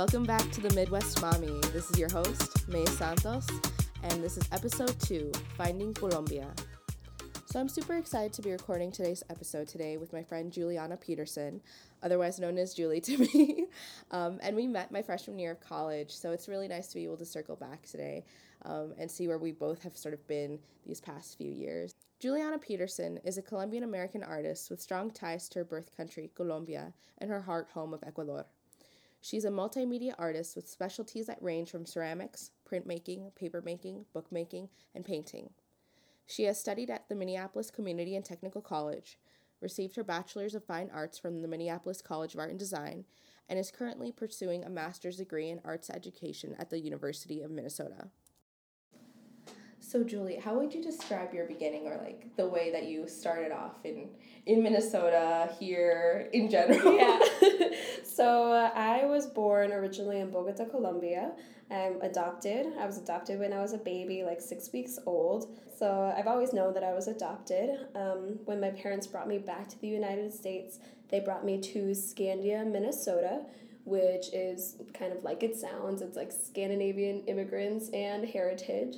Welcome back to the Midwest Mami. This is your host, May Santos, and this is episode two Finding Colombia. So, I'm super excited to be recording today's episode today with my friend Juliana Pederson, otherwise known as Julie to me. um, and we met my freshman year of college, so it's really nice to be able to circle back today um, and see where we both have sort of been these past few years. Juliana Pederson is a Colombian American artist with strong ties to her birth country, Colombia, and her heart home of Ecuador. She's a multimedia artist with specialties that range from ceramics, printmaking, papermaking, bookmaking, and painting. She has studied at the Minneapolis Community and Technical College, received her Bachelor's of Fine Arts from the Minneapolis College of Art and Design, and is currently pursuing a master's degree in arts education at the University of Minnesota. So Julie, how would you describe your beginning or like the way that you started off in in Minnesota here in general? Yeah. so uh, I was born originally in Bogota, Colombia. I'm adopted. I was adopted when I was a baby, like six weeks old. So I've always known that I was adopted. Um, when my parents brought me back to the United States, they brought me to Scandia, Minnesota, which is kind of like it sounds. It's like Scandinavian immigrants and heritage.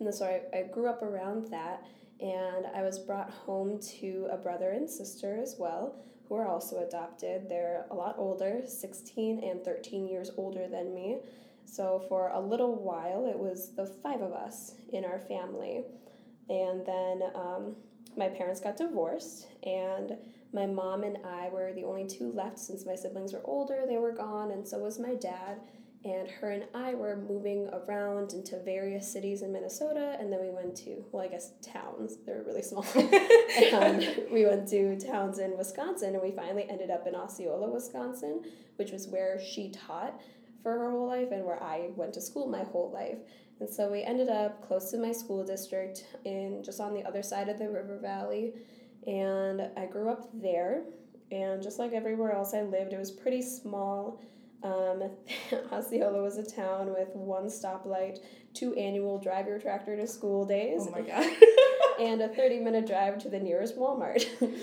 And so I, I grew up around that, and I was brought home to a brother and sister as well, who are also adopted. They're a lot older, 16 and 13 years older than me. So for a little while, it was the five of us in our family. And then um, my parents got divorced, and my mom and I were the only two left since my siblings were older, they were gone, and so was my dad and her and I were moving around into various cities in Minnesota, and then we went to, well, I guess towns, they're really small. and we went to towns in Wisconsin, and we finally ended up in Osceola, Wisconsin, which was where she taught for her whole life and where I went to school my whole life. And so we ended up close to my school district in just on the other side of the river valley. And I grew up there. And just like everywhere else I lived, it was pretty small um, Osceola was a town with one stoplight, two annual drive your tractor to school days. Oh my god. and a 30 minute drive to the nearest Walmart.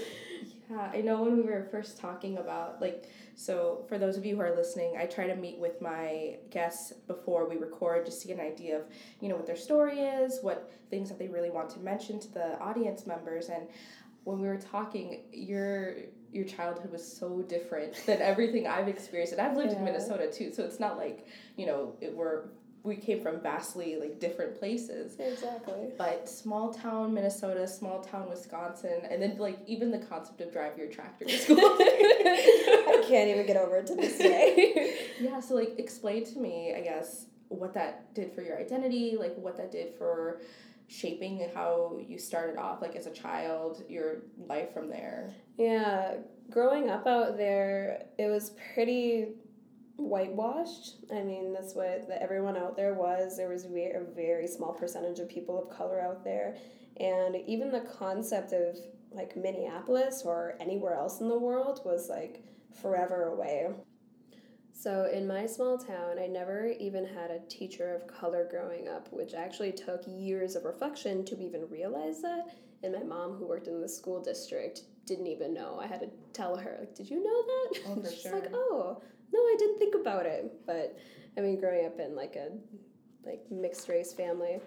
yeah, I know when we were first talking about, like, so for those of you who are listening, I try to meet with my guests before we record just to get an idea of, you know, what their story is, what things that they really want to mention to the audience members. And when we were talking, your your childhood was so different than everything I've experienced, and I've lived yeah. in Minnesota too. So it's not like you know it, we're we came from vastly like different places. Exactly. But small town Minnesota, small town Wisconsin, and then like even the concept of drive your tractor to school. I can't even get over it to this day. yeah, so like explain to me, I guess, what that did for your identity, like what that did for shaping how you started off like as a child your life from there yeah growing up out there it was pretty whitewashed i mean that's what the, everyone out there was there was a very small percentage of people of color out there and even the concept of like minneapolis or anywhere else in the world was like forever away so, in my small town, I never even had a teacher of color growing up, which actually took years of reflection to even realize that. And my mom, who worked in the school district, didn't even know. I had to tell her, like, "Did you know that?" Oh, for She's sure. like, "Oh, no, I didn't think about it." But I mean, growing up in like a like mixed race family,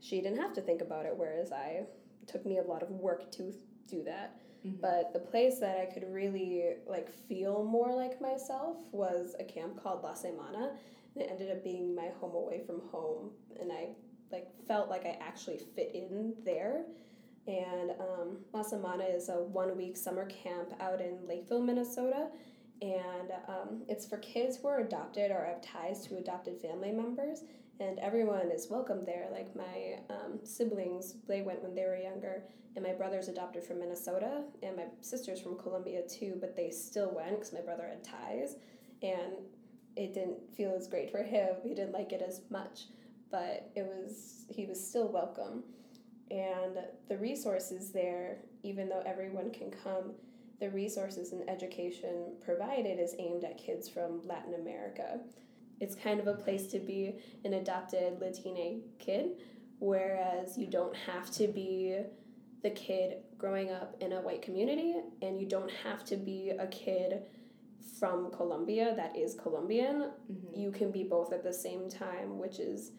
she didn't have to think about it, whereas I took me a lot of work to do that. Mm-hmm. But the place that I could really like feel more like myself was a camp called La Semana. And it ended up being my home away from home. And I like felt like I actually fit in there. And um, La Semana is a one week summer camp out in Lakeville, Minnesota. And um, it's for kids who are adopted or have ties to adopted family members. And everyone is welcome there. Like my um, siblings, they went when they were younger and my brother's adopted from Minnesota, and my sister's from Colombia too, but they still went because my brother had ties, and it didn't feel as great for him. He didn't like it as much. but it was he was still welcome. And the resources there, even though everyone can come, the resources and education provided is aimed at kids from Latin America. It's kind of a place to be an adopted Latina kid, whereas you don't have to be the kid growing up in a white community and you don't have to be a kid from Colombia that is Colombian. Mm-hmm. You can be both at the same time, which is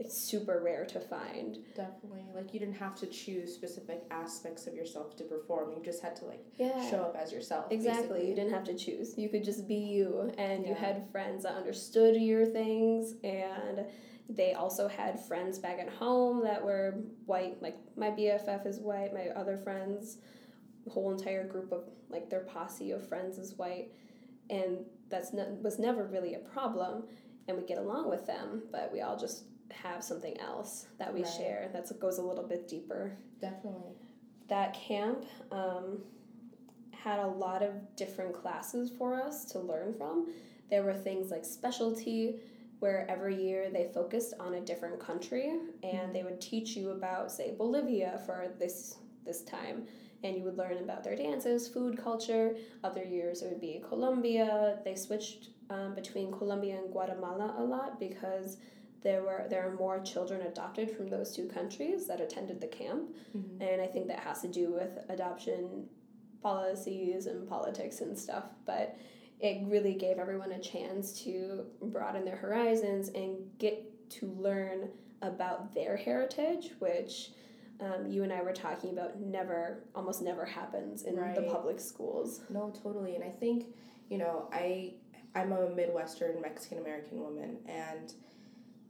like super rare to find. Definitely. Like you didn't have to choose specific aspects of yourself to perform. You just had to like yeah. show up as yourself. Exactly. Basically. You didn't have to choose. You could just be you and yeah. you had friends that understood your things and they also had friends back at home that were white. Like my BFF is white, my other friends, whole entire group of like their posse of friends is white. And that's ne- was never really a problem and we get along with them, but we all just have something else that we right. share that goes a little bit deeper. Definitely. That camp um, had a lot of different classes for us to learn from. There were things like specialty, where every year they focused on a different country and mm-hmm. they would teach you about, say, Bolivia for this this time and you would learn about their dances, food culture. Other years it would be Colombia. They switched um, between Colombia and Guatemala a lot because there were there are more children adopted from those two countries that attended the camp mm-hmm. and i think that has to do with adoption policies and politics and stuff but it really gave everyone a chance to broaden their horizons and get to learn about their heritage which um, you and i were talking about never almost never happens in right. the public schools no totally and i think you know i i'm a midwestern mexican american woman and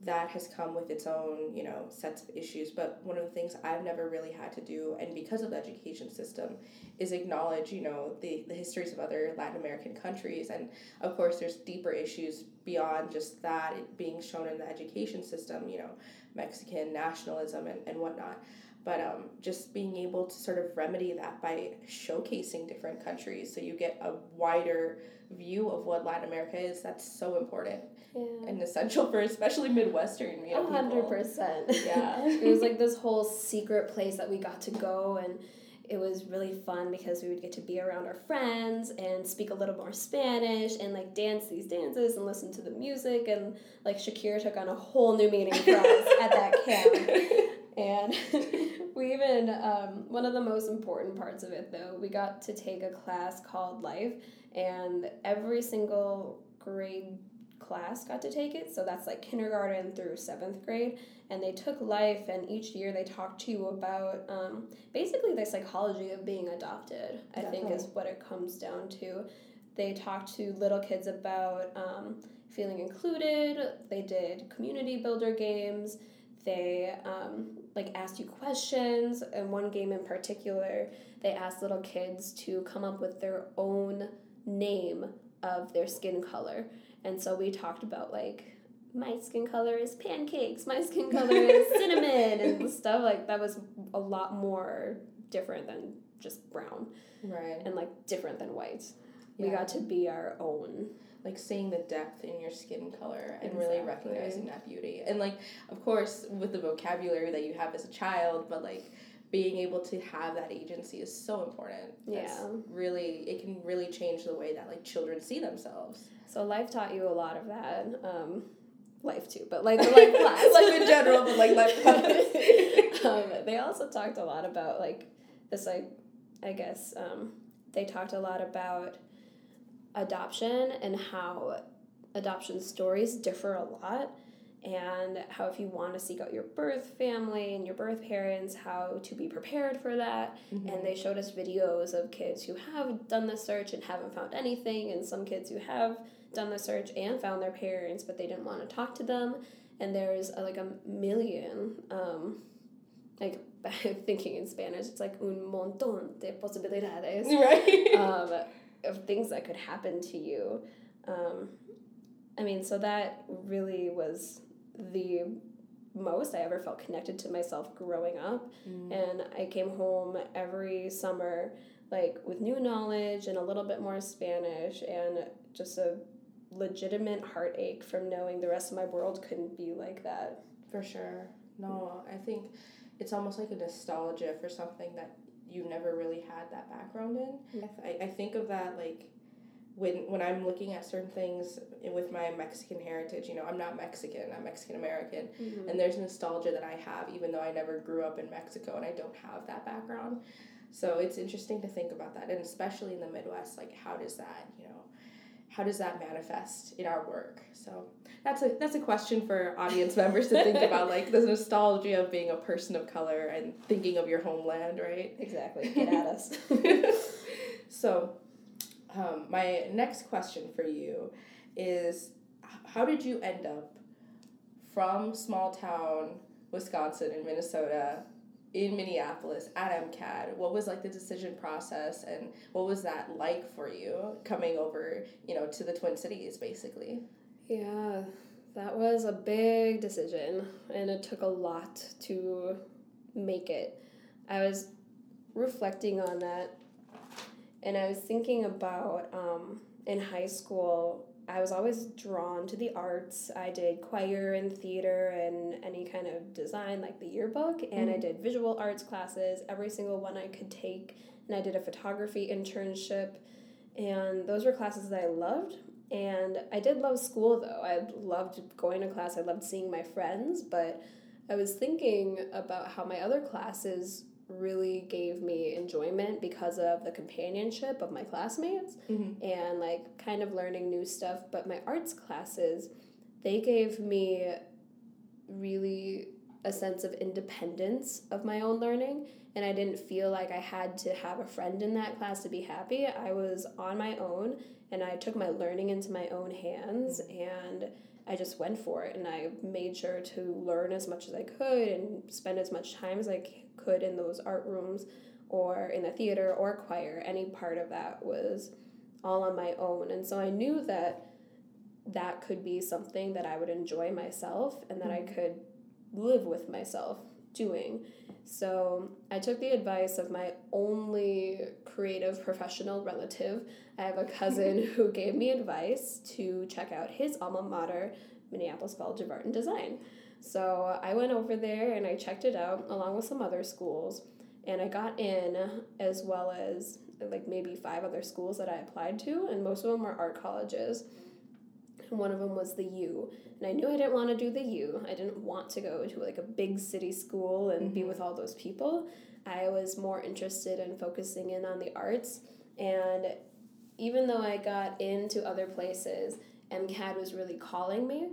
that has come with its own, you know, sets of issues. But one of the things I've never really had to do, and because of the education system, is acknowledge, you know, the, the histories of other Latin American countries. And of course, there's deeper issues beyond just that being shown in the education system, you know, Mexican nationalism and, and whatnot. But um, just being able to sort of remedy that by showcasing different countries so you get a wider view of what Latin America is, that's so important yeah. and essential for especially Midwestern you know, hundred percent. Yeah, it was like this whole secret place that we got to go, and it was really fun because we would get to be around our friends and speak a little more Spanish and like dance these dances and listen to the music and like Shakira took on a whole new meaning for us at that camp. And we even, um, one of the most important parts of it though, we got to take a class called Life, and every single grade class got to take it. So that's like kindergarten through seventh grade. And they took life, and each year they talked to you about um, basically the psychology of being adopted, Definitely. I think is what it comes down to. They talked to little kids about um, feeling included, they did community builder games. They um, like asked you questions. And one game in particular, they asked little kids to come up with their own name of their skin color. And so we talked about like my skin color is pancakes, my skin color is cinnamon and stuff like that was a lot more different than just brown. Right. And like different than white. Yeah. We got to be our own like seeing the depth in your skin color and exactly. really recognizing that beauty. And like of course with the vocabulary that you have as a child, but like being able to have that agency is so important. That's yeah. Really, it can really change the way that like children see themselves. So life taught you a lot of that. Um, life too, but like life class, life in general, but like life class. um, they also talked a lot about like this, like I guess um, they talked a lot about adoption and how adoption stories differ a lot and how if you want to seek out your birth family and your birth parents how to be prepared for that. Mm-hmm. and they showed us videos of kids who have done the search and haven't found anything and some kids who have done the search and found their parents but they didn't want to talk to them. And there's a, like a million um, like thinking in spanish it's like un montón de posibilidades. Right. Um, of things that could happen to you um, I mean, so that really was the most I ever felt connected to myself growing up. Mm. And I came home every summer, like with new knowledge and a little bit more Spanish and just a legitimate heartache from knowing the rest of my world couldn't be like that For sure. No, I think it's almost like a nostalgia for something that you never really had that background in. I, I think of that like when when I'm looking at certain things with my Mexican heritage, you know, I'm not Mexican, I'm Mexican American, mm-hmm. and there's nostalgia that I have even though I never grew up in Mexico and I don't have that background. So it's interesting to think about that, and especially in the Midwest, like how does that, you know, how does that manifest in our work? So that's a that's a question for audience members to think about, like the nostalgia of being a person of color and thinking of your homeland, right? Exactly. Get at us. so um, my next question for you is how did you end up from small town Wisconsin and Minnesota in Minneapolis at MCAD? What was like the decision process and what was that like for you coming over, you know, to the Twin Cities basically? Yeah, that was a big decision and it took a lot to make it. I was reflecting on that and I was thinking about um, in high school, I was always drawn to the arts. I did choir and theater and any kind of design, like the yearbook, and mm-hmm. I did visual arts classes, every single one I could take. And I did a photography internship, and those were classes that I loved. And I did love school though. I loved going to class, I loved seeing my friends, but I was thinking about how my other classes really gave me enjoyment because of the companionship of my classmates mm-hmm. and like kind of learning new stuff but my arts classes they gave me really a sense of independence of my own learning and I didn't feel like I had to have a friend in that class to be happy. I was on my own and I took my learning into my own hands and I just went for it and I made sure to learn as much as I could and spend as much time as I could in those art rooms or in the theater or choir. Any part of that was all on my own. And so I knew that that could be something that I would enjoy myself and that I mm-hmm. could live with myself doing. So I took the advice of my only creative professional relative. I have a cousin who gave me advice to check out his alma mater, Minneapolis College of Art and Design. So I went over there and I checked it out along with some other schools. And I got in as well as like maybe five other schools that I applied to, and most of them were art colleges. And one of them was the U. And I knew I didn't want to do the U. I didn't want to go to like a big city school and mm-hmm. be with all those people. I was more interested in focusing in on the arts. And even though I got into other places, MCAD was really calling me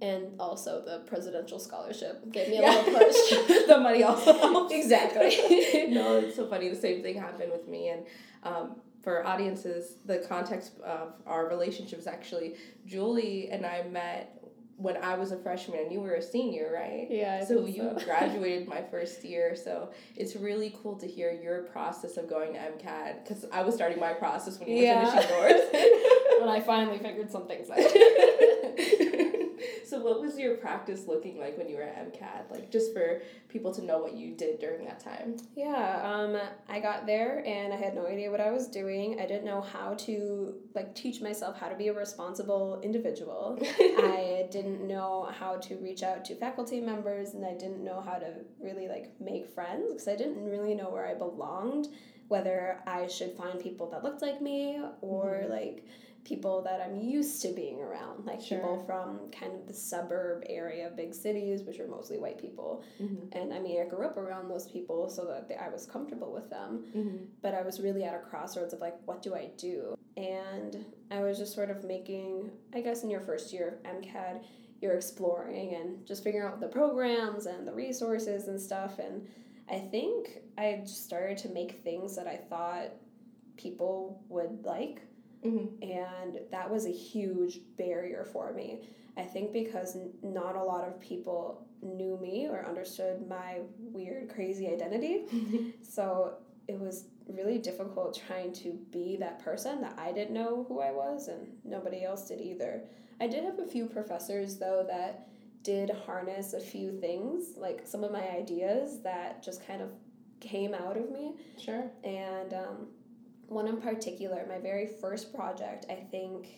and also the presidential scholarship gave me a yeah. little push. the money also helps. exactly. no, it's so funny. The same thing happened with me, and um, for audiences, the context of our relationship is actually Julie and I met when I was a freshman and you were a senior, right? Yeah. So you graduated my first year. So it's really cool to hear your process of going to MCAD because I was starting my process when you yeah. were finishing yours. when I finally figured some things out. so what was your practice looking like when you were at MCAD? Like just for people to know what you did during that time. Yeah, um, I got there and I had no idea what I was doing. I didn't know how to like teach myself how to be a responsible individual. I didn't know how to reach out to faculty members and I didn't know how to really like make friends because I didn't really know where I belonged, whether I should find people that looked like me or mm-hmm. like people that I'm used to being around, like sure. people from kind of the suburb area, of big cities, which are mostly white people. Mm-hmm. And I mean, I grew up around those people so that I was comfortable with them. Mm-hmm. But I was really at a crossroads of like, what do I do? And I was just sort of making, I guess, in your first year of MCAD, you're exploring and just figuring out the programs and the resources and stuff. And I think I started to make things that I thought people would like Mm-hmm. And that was a huge barrier for me. I think because not a lot of people knew me or understood my weird, crazy identity. so it was really difficult trying to be that person that I didn't know who I was and nobody else did either. I did have a few professors though that did harness a few things, like some of my ideas that just kind of came out of me. Sure. And um, one in particular, my very first project, I think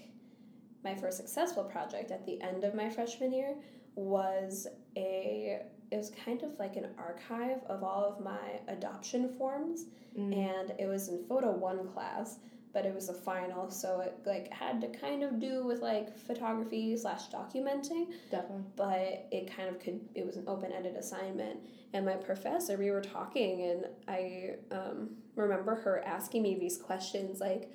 my first successful project at the end of my freshman year was a it was kind of like an archive of all of my adoption forms mm. and it was in photo one class but it was a final so it like had to kind of do with like photography slash documenting definitely but it kind of could it was an open-ended assignment and my professor we were talking and i um, remember her asking me these questions like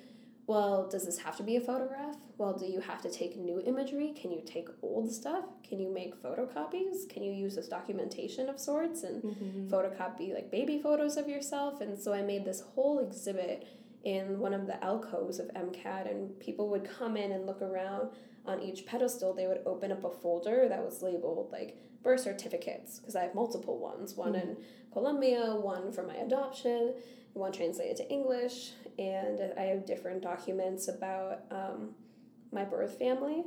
well, does this have to be a photograph? Well, do you have to take new imagery? Can you take old stuff? Can you make photocopies? Can you use this documentation of sorts and mm-hmm. photocopy like baby photos of yourself? And so I made this whole exhibit in one of the alcoves of MCAD, and people would come in and look around on each pedestal. They would open up a folder that was labeled like birth certificates, because I have multiple ones one mm-hmm. in Colombia, one for my adoption, one translated to English, and I have different documents about um, my birth family.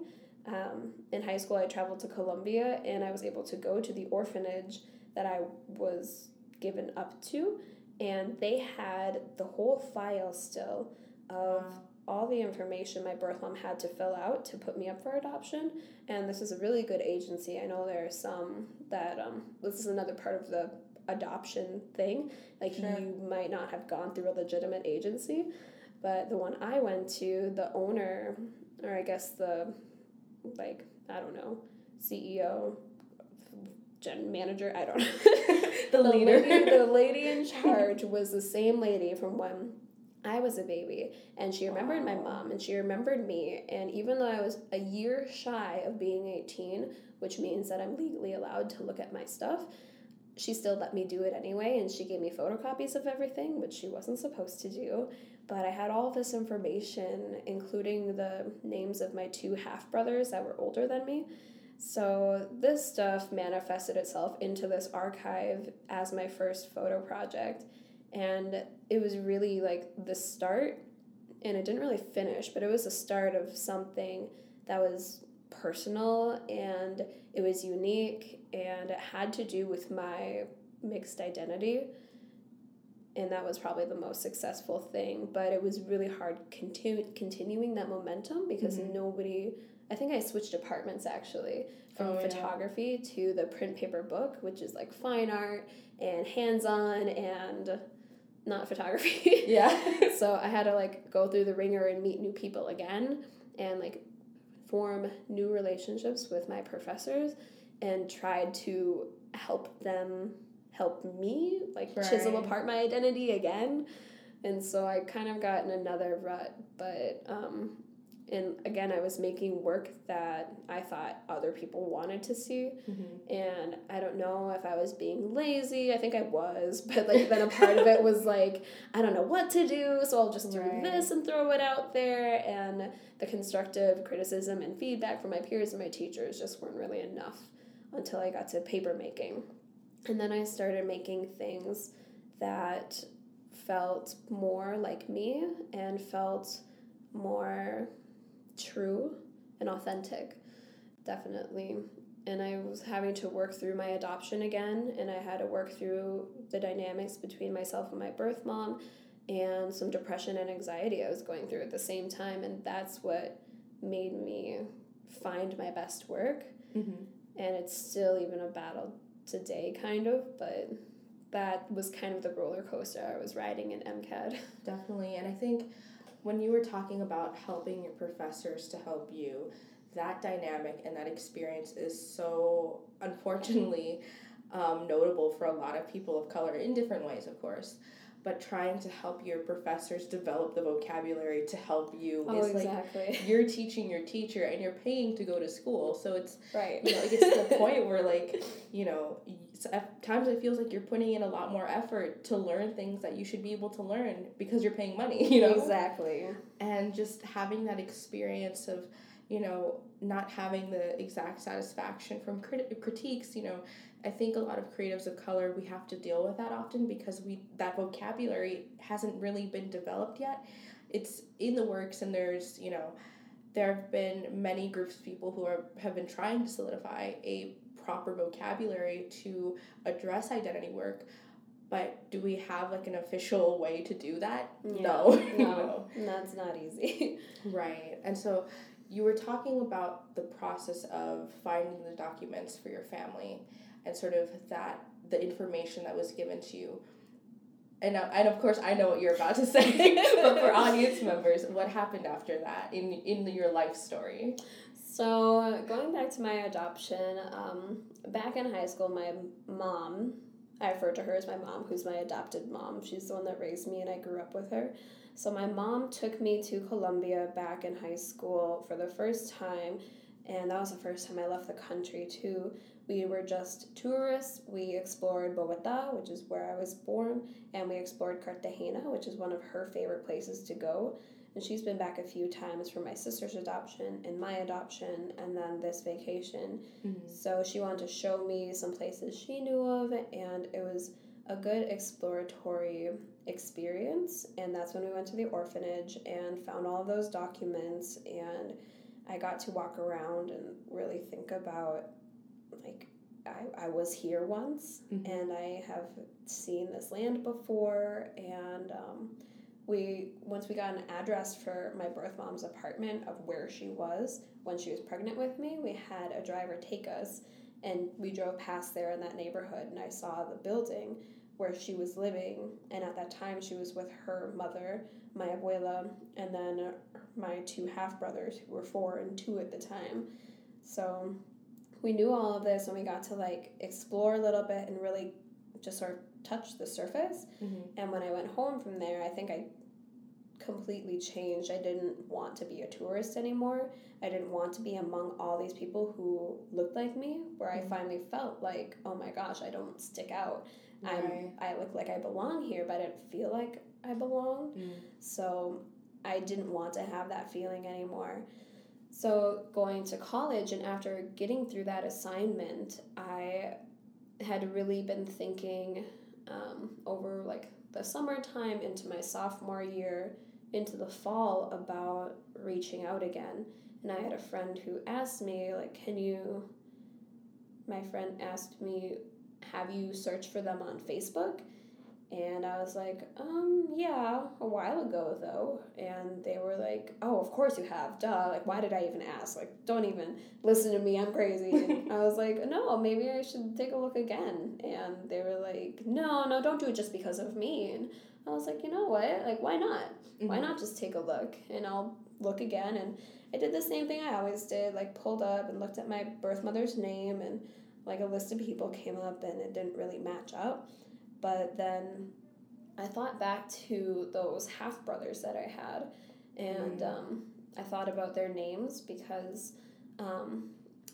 Um, in high school, I traveled to Colombia and I was able to go to the orphanage that I was given up to, and they had the whole file still of wow. all the information my birth mom had to fill out to put me up for adoption. And this is a really good agency. I know there are some that um, this is another part of the adoption thing. Like sure. you might not have gone through a legitimate agency, but the one I went to, the owner, or I guess the, like, I don't know, CEO, gen manager, I don't know. the, the leader. Lady, the lady in charge was the same lady from when I was a baby, and she remembered wow. my mom, and she remembered me. And even though I was a year shy of being 18, which means that I'm legally allowed to look at my stuff, she still let me do it anyway, and she gave me photocopies of everything, which she wasn't supposed to do. But I had all this information, including the names of my two half brothers that were older than me. So this stuff manifested itself into this archive as my first photo project. And it was really like the start, and it didn't really finish, but it was the start of something that was personal and it was unique and it had to do with my mixed identity and that was probably the most successful thing but it was really hard continu- continuing that momentum because mm-hmm. nobody i think i switched departments actually from oh, photography yeah. to the print paper book which is like fine art and hands-on and not photography yeah so i had to like go through the ringer and meet new people again and like form new relationships with my professors and tried to help them help me like right. chisel apart my identity again and so i kind of got in another rut but um, and again i was making work that i thought other people wanted to see mm-hmm. and i don't know if i was being lazy i think i was but like then a part of it was like i don't know what to do so i'll just do right. this and throw it out there and the constructive criticism and feedback from my peers and my teachers just weren't really enough until i got to paper making and then i started making things that felt more like me and felt more true and authentic, definitely. And I was having to work through my adoption again, and I had to work through the dynamics between myself and my birth mom and some depression and anxiety I was going through at the same time. And that's what made me find my best work. Mm-hmm. And it's still even a battle today, kind of, but that was kind of the roller coaster I was riding in MCAD. Definitely. And I think when you were talking about helping your professors to help you, that dynamic and that experience is so unfortunately um, notable for a lot of people of color in different ways, of course. But trying to help your professors develop the vocabulary to help you oh, is exactly. like you're teaching your teacher and you're paying to go to school. So it's right. You know, it gets to the point where like you know at times it feels like you're putting in a lot more effort to learn things that you should be able to learn because you're paying money you know exactly and just having that experience of you know not having the exact satisfaction from crit- critiques you know i think a lot of creatives of color we have to deal with that often because we that vocabulary hasn't really been developed yet. It's in the works and there's you know there have been many groups of people who are have been trying to solidify a proper vocabulary to address identity work but do we have like an official way to do that? Yeah. no. No. That's not easy. Right. And so you were talking about the process of finding the documents for your family and sort of that the information that was given to you and, uh, and of course I know what you're about to say, but for audience members, what happened after that in in your life story? So going back to my adoption, um, back in high school, my mom, I refer to her as my mom, who's my adopted mom. She's the one that raised me, and I grew up with her. So my mom took me to Colombia back in high school for the first time, and that was the first time I left the country too. We were just tourists. We explored Bogota, which is where I was born, and we explored Cartagena, which is one of her favorite places to go. And she's been back a few times for my sister's adoption and my adoption, and then this vacation. Mm-hmm. So she wanted to show me some places she knew of, and it was a good exploratory experience. And that's when we went to the orphanage and found all of those documents, and I got to walk around and really think about like I, I was here once mm-hmm. and I have seen this land before and um, we once we got an address for my birth mom's apartment of where she was when she was pregnant with me we had a driver take us and we drove past there in that neighborhood and I saw the building where she was living and at that time she was with her mother my abuela and then my two half brothers who were four and two at the time so we knew all of this and we got to like explore a little bit and really just sort of touch the surface. Mm-hmm. And when I went home from there, I think I completely changed. I didn't want to be a tourist anymore. I didn't want to be among all these people who looked like me, where mm-hmm. I finally felt like, oh my gosh, I don't stick out. Right. I'm I look like I belong here, but I didn't feel like I belong. Mm. So I didn't want to have that feeling anymore. So, going to college and after getting through that assignment, I had really been thinking um, over like the summertime into my sophomore year into the fall about reaching out again. And I had a friend who asked me, like, can you, my friend asked me, have you searched for them on Facebook? And I was like, um, yeah, a while ago though. And they were like, oh, of course you have, duh. Like, why did I even ask? Like, don't even listen to me, I'm crazy. And I was like, no, maybe I should take a look again. And they were like, no, no, don't do it just because of me. And I was like, you know what? Like, why not? Mm-hmm. Why not just take a look? And I'll look again. And I did the same thing I always did, like, pulled up and looked at my birth mother's name, and like a list of people came up, and it didn't really match up. But then I thought back to those half brothers that I had, and mm. um, I thought about their names because um,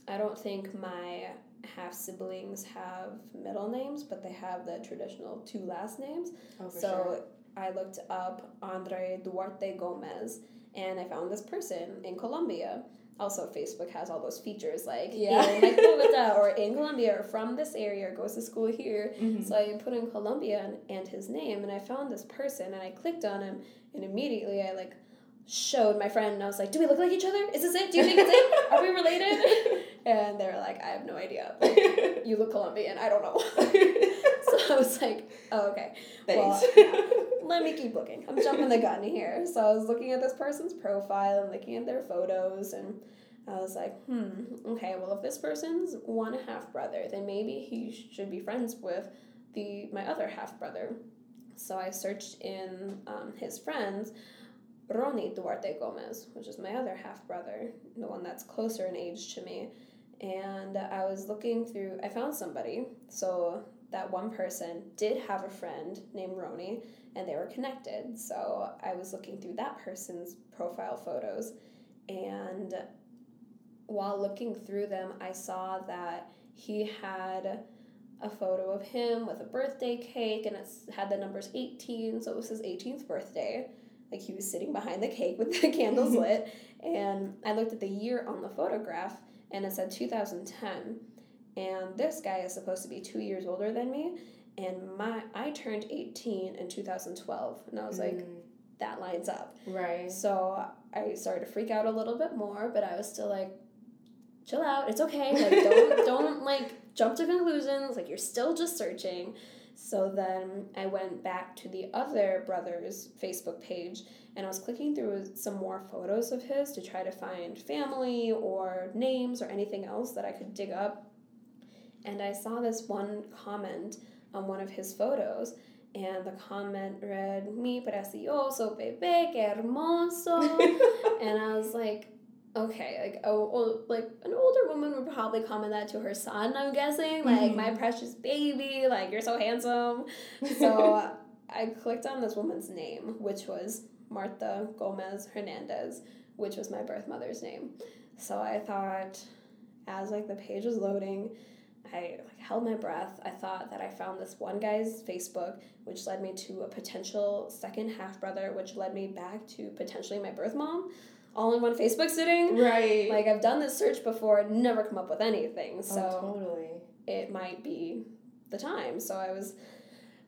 I don't think my half siblings have middle names, but they have the traditional two last names. Oh, so sure. I looked up Andre Duarte Gomez, and I found this person in Colombia also Facebook has all those features like yeah. in like Bogota or in Colombia or from this area or goes to school here. Mm-hmm. So I put in Colombia and, and his name and I found this person and I clicked on him and immediately I like showed my friend and I was like, Do we look like each other? Is this it? Do you think it's it? Are we related? and they were like, I have no idea. Like, you look Colombian, I don't know. so I was like, oh, okay. Thanks. Well, yeah, let me keep looking. I'm jumping the gun here. So I was looking at this person's profile and looking at their photos and I was like, hmm, okay, well if this person's one half brother, then maybe he should be friends with the my other half brother. So I searched in um, his friends, Ronnie Duarte Gomez, which is my other half brother, the one that's closer in age to me. And I was looking through, I found somebody. So that one person did have a friend named Roni and they were connected. So I was looking through that person's profile photos and while looking through them, I saw that he had a photo of him with a birthday cake and it had the numbers 18, so it was his 18th birthday. Like he was sitting behind the cake with the candles lit. And I looked at the year on the photograph and it said 2010 and this guy is supposed to be two years older than me and my i turned 18 in 2012 and i was mm. like that lines up right so i started to freak out a little bit more but i was still like chill out it's okay like don't don't like jump to conclusions like you're still just searching So then I went back to the other brother's Facebook page and I was clicking through some more photos of his to try to find family or names or anything else that I could dig up. And I saw this one comment on one of his photos and the comment read, Mi precioso bebé, que hermoso. and I was like, okay, like oh, oh, like an older woman would probably comment that to her son, I'm guessing. Like, mm-hmm. my precious baby, like, you're so handsome. So I clicked on this woman's name, which was Martha Gomez Hernandez, which was my birth mother's name. So I thought, as like the page was loading, I held my breath. I thought that I found this one guy's Facebook, which led me to a potential second half brother, which led me back to potentially my birth mom, all in one Facebook sitting. Right. Like I've done this search before, and never come up with anything. So oh, totally. It might be the time. So I was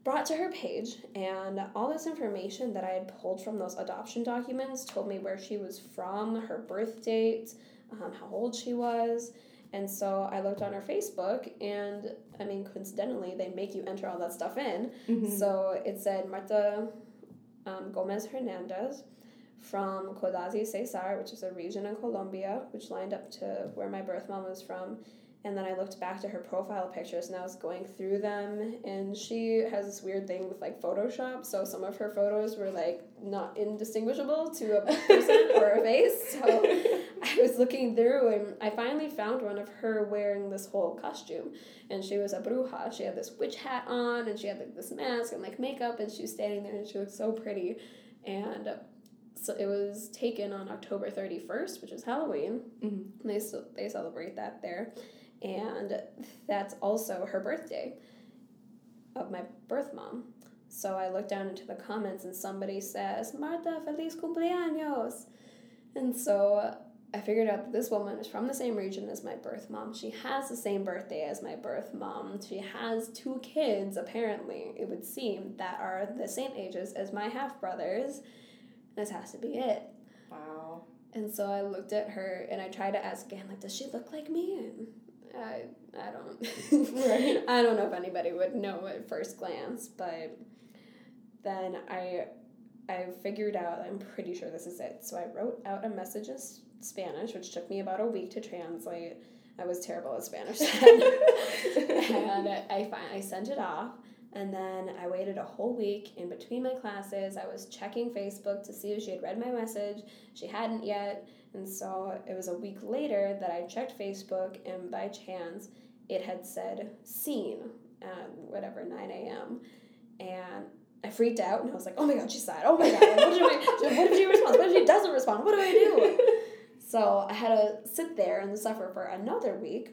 brought to her page, and all this information that I had pulled from those adoption documents told me where she was from, her birth date, um, how old she was and so I looked on her Facebook, and I mean, coincidentally, they make you enter all that stuff in. Mm-hmm. So it said Marta um, Gomez Hernandez from Codazzi Cesar, which is a region in Colombia, which lined up to where my birth mom was from. And then I looked back to her profile pictures and I was going through them. And she has this weird thing with like Photoshop. So some of her photos were like not indistinguishable to a person or a face. So I was looking through and I finally found one of her wearing this whole costume. And she was a bruja. She had this witch hat on and she had like this mask and like makeup. And she was standing there and she looked so pretty. And so it was taken on October 31st, which is Halloween. Mm-hmm. They, they celebrate that there and that's also her birthday of my birth mom. So I look down into the comments and somebody says, Marta, feliz cumpleaños. And so I figured out that this woman is from the same region as my birth mom. She has the same birthday as my birth mom. She has two kids, apparently, it would seem, that are the same ages as my half brothers. This has to be it. Wow. And so I looked at her and I tried to ask again, like, does she look like me? And I I don't right. I don't know if anybody would know at first glance, but then I I figured out I'm pretty sure this is it. So I wrote out a message in Spanish, which took me about a week to translate. I was terrible at Spanish and I I sent it off. And then I waited a whole week in between my classes. I was checking Facebook to see if she had read my message. She hadn't yet. And so it was a week later that I checked Facebook, and by chance, it had said seen at whatever, 9 a.m. And I freaked out and I was like, oh my god, she said, oh my god, what, did I, what if she responds? What if she doesn't respond? What do I do? So I had to sit there and suffer for another week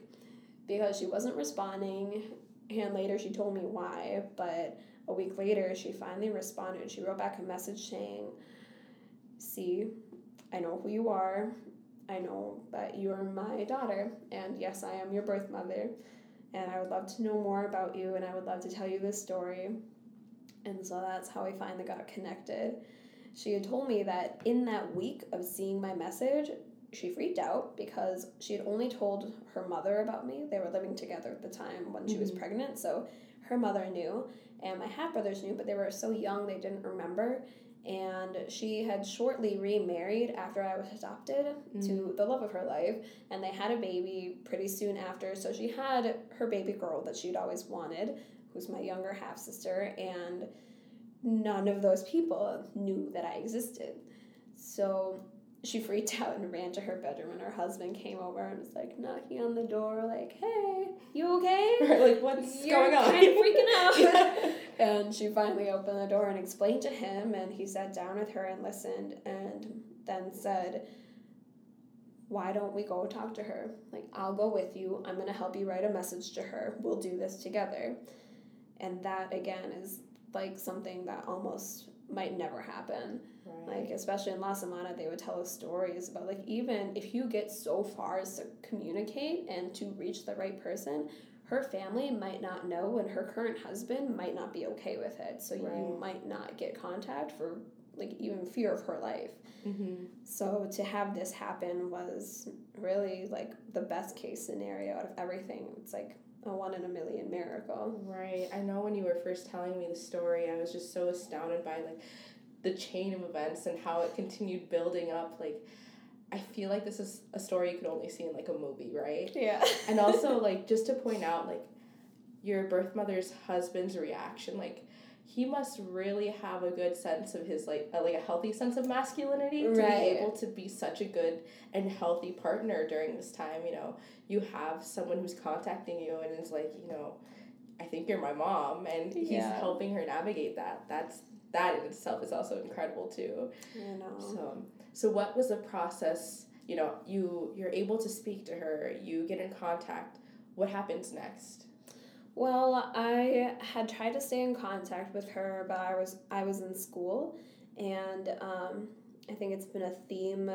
because she wasn't responding. And later she told me why, but a week later she finally responded. She wrote back a message saying, See, I know who you are. I know that you are my daughter, and yes, I am your birth mother. And I would love to know more about you, and I would love to tell you this story. And so that's how we finally got connected. She had told me that in that week of seeing my message, she freaked out because she had only told her mother about me. They were living together at the time when she mm-hmm. was pregnant, so her mother knew, and my half brothers knew, but they were so young they didn't remember and she had shortly remarried after I was adopted mm. to the love of her life, and they had a baby pretty soon after. So she had her baby girl that she'd always wanted, who's my younger half sister, and none of those people knew that I existed. So she freaked out and ran to her bedroom and her husband came over and was like knocking on the door like hey you okay? Like what's You're going on? kind of freaking out. Yeah. and she finally opened the door and explained to him and he sat down with her and listened and then said why don't we go talk to her? Like i'll go with you. I'm going to help you write a message to her. We'll do this together. And that again is like something that almost might never happen. Like especially in La Semana, they would tell us stories about like even if you get so far as to communicate and to reach the right person, her family might not know and her current husband might not be okay with it. So right. you might not get contact for like even fear of her life. Mm-hmm. So to have this happen was really like the best case scenario out of everything. It's like a one in a million miracle. Right. I know when you were first telling me the story, I was just so astounded by like the chain of events and how it continued building up. Like, I feel like this is a story you could only see in like a movie, right? Yeah. and also, like, just to point out, like, your birth mother's husband's reaction, like, he must really have a good sense of his like a, like a healthy sense of masculinity to be able to be such a good and healthy partner during this time you know you have someone who's contacting you and is like you know i think you're my mom and he's Yeah. helping her navigate that that's that in itself is also incredible too You know. so so what was the process you know you you're able to speak to her you get in contact what happens next Well, I had tried to stay in contact with her, but I was I was in school, and um, I think it's been a theme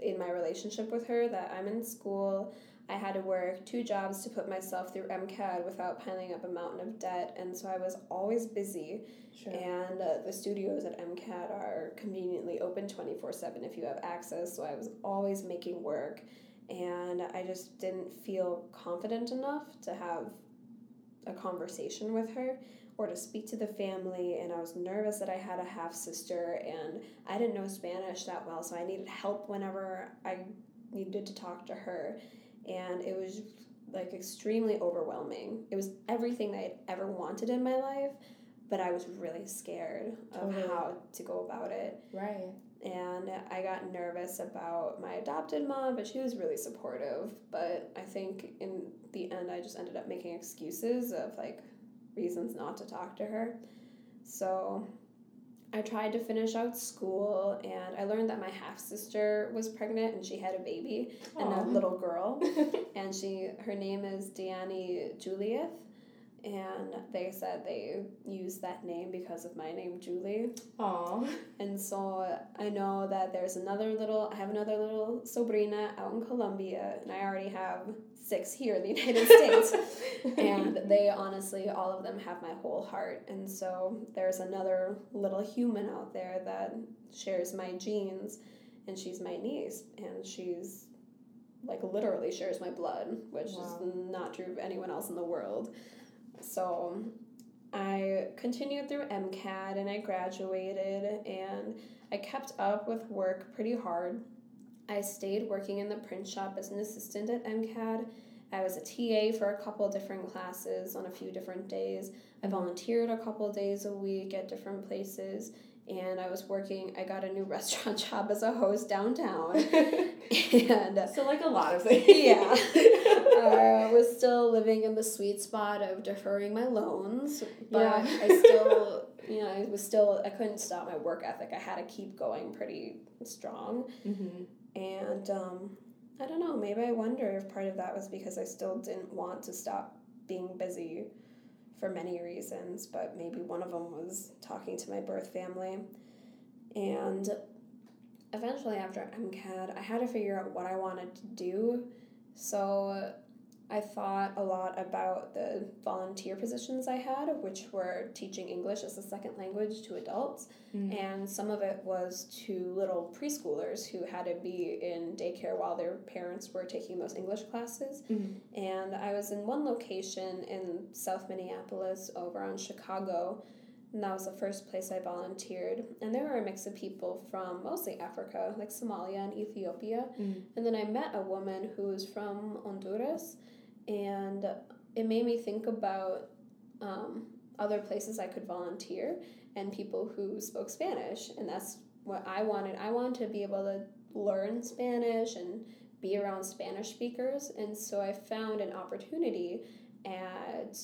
in my relationship with her that I'm in school. I had to work two jobs to put myself through MCAD without piling up a mountain of debt, and so I was always busy. sure And uh, the studios at MCAD are conveniently open 24 7 if you have access. So I was always making work. And I just didn't feel confident enough to have a conversation with her or to speak to the family. And I was nervous that I had a half sister and I didn't know Spanish that well. So I needed help whenever I needed to talk to her. And it was like extremely overwhelming. It was everything that I'd ever wanted in my life but I was really scared of Totally. how to go about it. right And I got nervous about my adopted mom, but she was really supportive. But I think in the end, I just ended up making excuses of like reasons not to talk to her. So I tried to finish out school, and I learned that my half sister was pregnant and she had a baby and a little girl. And she her name is Deanne Juliet and they said they used that name because of my name Julie Aw. and so I know that there's another little I have another little sobrina out in Colombia and I already have six here in the United States and they honestly all of them have my whole heart and so there's another little human out there that shares my genes and she's my niece and she's like literally shares my blood which Wow. is not true of anyone else in the world so I continued through MCAD and I graduated and I kept up with work pretty hard. I stayed working in the print shop as an assistant at MCAD. I was a TA for a couple different classes on a few different days. I volunteered a couple days a week at different places and I was working I got a new restaurant job as a host downtown. and so like a lot of things yeah. I was still living in the sweet spot of deferring my loans, but Yeah. I still, you know, I was still, I couldn't stop my work ethic. I had to keep going pretty strong. mm-hmm. And um, I don't know, maybe I wonder if part of that was because I still didn't want to stop being busy for many reasons, but maybe one of them was talking to my birth family. And eventually, after MCAD, I had to figure out what I wanted to do. So I thought a lot about the volunteer positions I had, which were teaching English as a second language to adults. Mm. And some of it was to little preschoolers who had to be in daycare while their parents were taking those English classes. Mhm. And I was in one location in South Minneapolis over on Chicago. And that was the first place I volunteered. And there were a mix of people from mostly Africa, like Somalia and Ethiopia. Mm. And then I met a woman who was from Honduras. And it made me think about um, other places I could volunteer and people who spoke Spanish. And that's what I wanted. I wanted to be able to learn Spanish and be around Spanish speakers. And so I found an opportunity at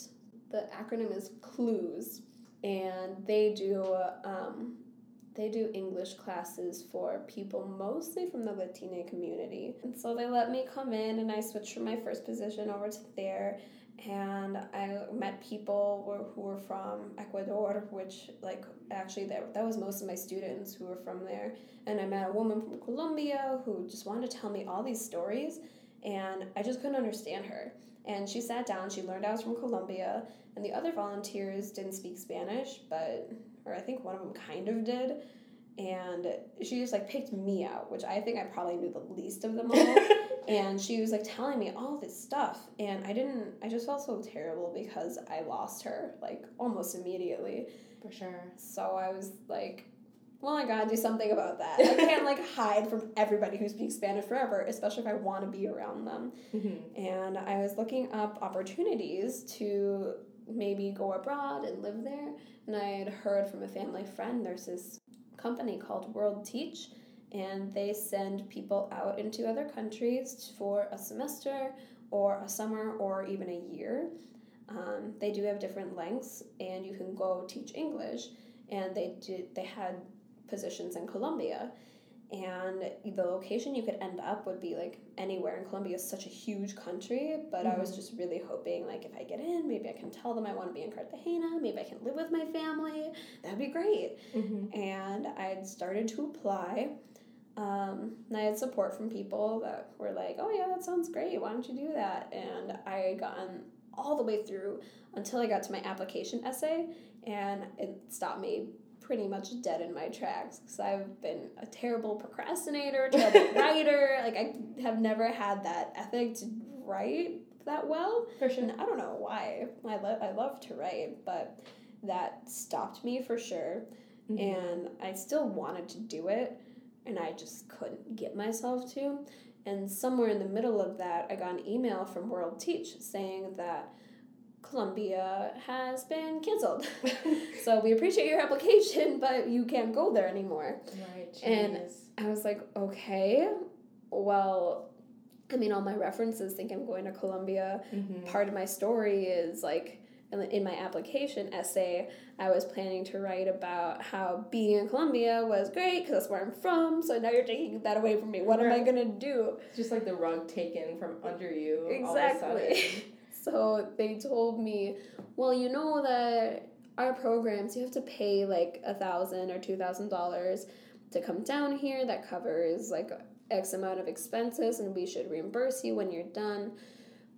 the acronym is CLUES. And they do um, they do English classes for people mostly from the Latina community. And so they let me come in and I switched from my first position over to there and I met people who- were from Ecuador, which like actually that, that was most of my students who were from there. And I met a woman from Colombia who just wanted to tell me all these stories and I just couldn't understand her. And she sat down, she learned I was from Colombia, and the other volunteers didn't speak Spanish, but or I think one of them kind of did. and she just like picked me out, which I think I probably knew the least of them all. and she was like telling me all this stuff, and I didn't. I just felt so terrible because I lost her like almost immediately. For sure. So I was like, well, I gotta do something about that. I can't like hide from everybody who speaks Spanish forever, especially if I want to be around them. Mm-hmm. And I was looking up opportunities to maybe go abroad and live there. And I had heard from a family friend there's this company called World Teach, and they send people out into other countries for a semester or a summer or even a year. Um, they do have different lengths, and you can go teach English. And they did. They had positions in Colombia, and the location you could end up would be like anywhere. And Colombia is such a huge country, but I was just really hoping like if I get in, maybe I can tell them I want to be in Cartagena. Maybe I can live with my family. That'd be great. Mm-hmm. And I had started to apply. Um, and I had support from people that were like, "Oh yeah, that sounds great. Why don't you do that?" And I had gotten all the way through until I got to my application essay, and it stopped me pretty much dead in my tracks because I've been a terrible procrastinator, terrible writer. Like I have never had that ethic to write that well. For sure. And I don't know why. I love I love to write, but that stopped me for sure. Mhm. And I still wanted to do it, and I just couldn't get myself to. And somewhere in the middle of that, I got an email from World Teach saying that Colombia has been canceled. so we appreciate your application, but you can't go there anymore. Right. And- I was like, okay, well, I mean, all my references think I'm going to Colombia. Mhm. Part of my story is like in my application essay, I was planning to write about how being in Colombia was great because that's where I'm from. So now you're taking that away from me. What am I gonna do? It's just like the rug taken from under you. All of a Exactly. So they told me, well, you know that our programs you have to pay like a thousand or two thousand dollars to come down here. That covers like X amount of expenses, and we should reimburse you when you're done.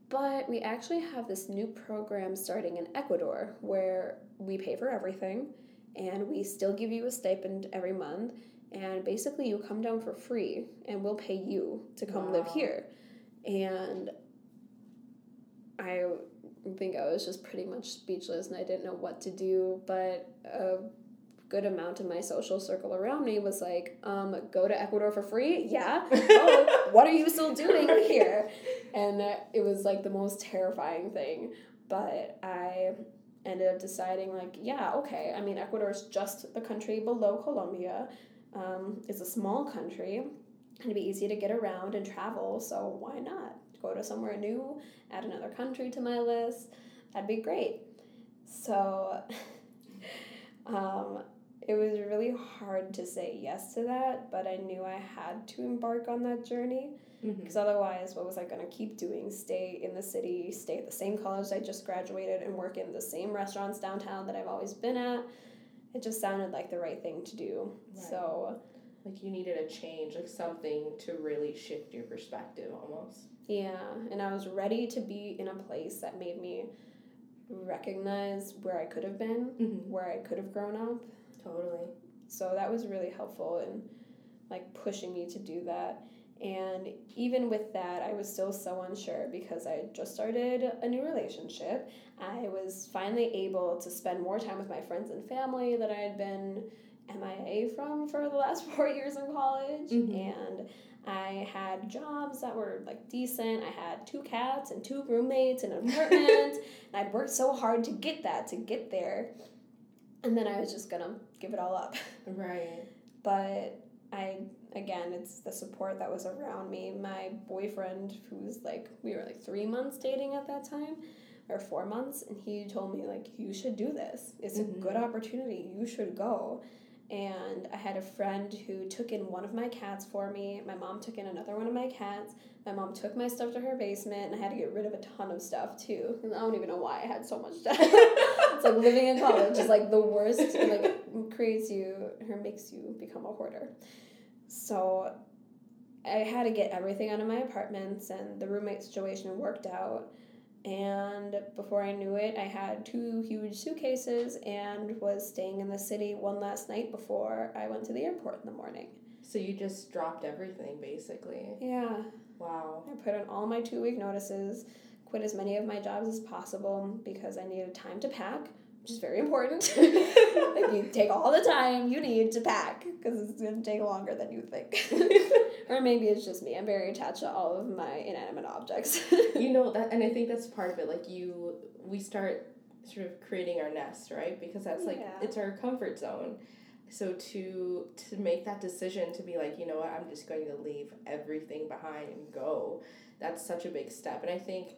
But we actually have this new program starting in Ecuador where we pay for everything and we still give you a stipend every month. And basically, you come down for free and we'll pay you to come live here. And I think I was just pretty much speechless and I didn't know what to do. But a good amount of my social circle around me was like, um, go to Ecuador for free? Yeah. Oh, what are you still doing here? And it was like the most terrifying thing. But I ended up deciding, like, yeah, okay. I mean, Ecuador is just the country below Colombia. Um, it's a small country. And it'd be easy to get around and travel, so why not? Go to somewhere new, add another country to my list. That'd be great. So um, it was really hard to say yes to that, but I knew I had to embark on that journey because otherwise, what was I going to keep doing? Stay in the city, stay at the same college I just graduated, and work in the same restaurants downtown that I've always been at. It just sounded like the right thing to do. Right. So, Like you needed a change, like something to really shift your perspective almost. Yeah, and I was ready to be in a place that made me recognize where I could have been, Mm-hmm. where I could have grown up. Totally. So that was really helpful in like pushing me to do that. And even with that, I was still so unsure because I had just started a new relationship. I was finally able to spend more time with my friends and family that I had been MIA from for the last four years in college. Mhm. And I had jobs that were like decent. I had two cats and two roommates and an apartment. and I'd worked so hard to get that, to get there. And then I was just gonna give it all up. Right. But I, again, it's the support that was around me. My boyfriend, who was like, we were like three months dating at that time, or four months, and he told me, like, you should do this. It's Mhm. a good opportunity. You should go. And I had a friend who took in one of my cats for me. My mom took in another one of my cats. My mom took my stuff to her basement, and I had to get rid of a ton of stuff too. And I don't even know why I had so much stuff. it's like living in college is like the worst. It, like creates you or makes you become a hoarder. So I had to get everything out of my apartments, and the roommate situation worked out. And before I knew it, I had two huge suitcases and was staying in the city one last night before I went to the airport in the morning. So you just dropped everything basically. Yeah. Wow. I put in all my two week notices, quit as many of my jobs as possible because I needed time to pack, which is very important. like you take all the time you need to pack because it's going to take longer than you think. or maybe it's just me. I'm very attached to all of my inanimate objects. you know that and I think that's part of it like you we start sort of creating our nest, right? Because that's like Yeah. it's our comfort zone. So to to make that decision to be like, you know what, I'm just going to leave everything behind and go. That's such a big step. And I think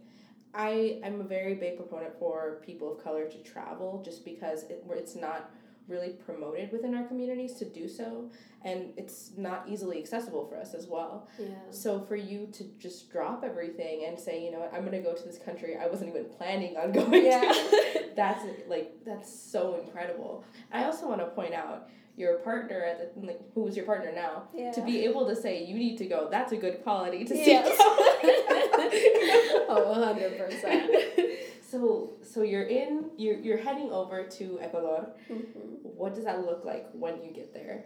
I I'm a very big proponent for people of color to travel just because it, it's not really promoted within our communities to do so and it's not easily accessible for us as well. yeah. So for you to just drop everything and say, you know what, I'm gonna go to this country I wasn't even planning on going Yeah. to, that's like that's so incredible. I also want to point out your partner at the like, who was your partner now Yeah. to be able to say you need to go. That's a good quality to see. Yes. oh, 100%. So so you're in you're you're heading over to Ecuador. Mhm. What does that look like when you get there?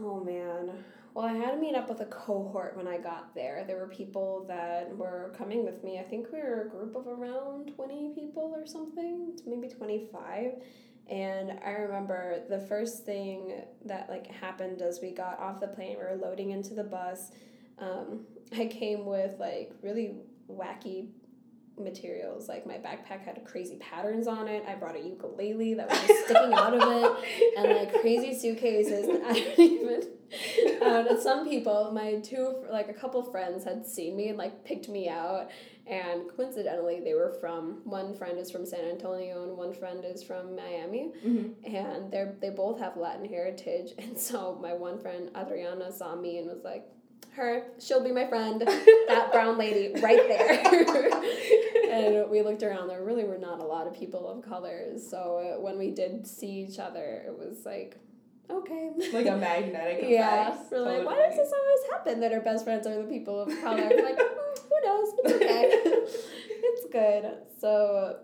Oh man. Well, I had to meet up with a cohort when I got there. There were people that were coming with me. I think we were a group of around 20 people or something, maybe 25. And I remember the first thing that like happened as we got off the plane, we were loading into the bus. Um, I came with like really wacky materials. Like my backpack had crazy patterns on it. I brought a ukulele that was just sticking out of it and like crazy suitcases. And I don't even. Um, some people, my two, like a couple friends, had seen me and like picked me out. And coincidentally, they were from one friend is from San Antonio and one friend is from Miami, Mm-hmm. and they're they both have Latin heritage. And so my one friend Adriana saw me and was like, "Her, she'll be my friend. That brown lady right there." and we looked around. There really were not a lot of people of colors. So uh, when we did see each other, it was like, okay. Like a magnetic effect. Yeah, we're like, why does this always happen that our best friends are the people of color? Like, "Mm, who knows? It's okay. it's good. So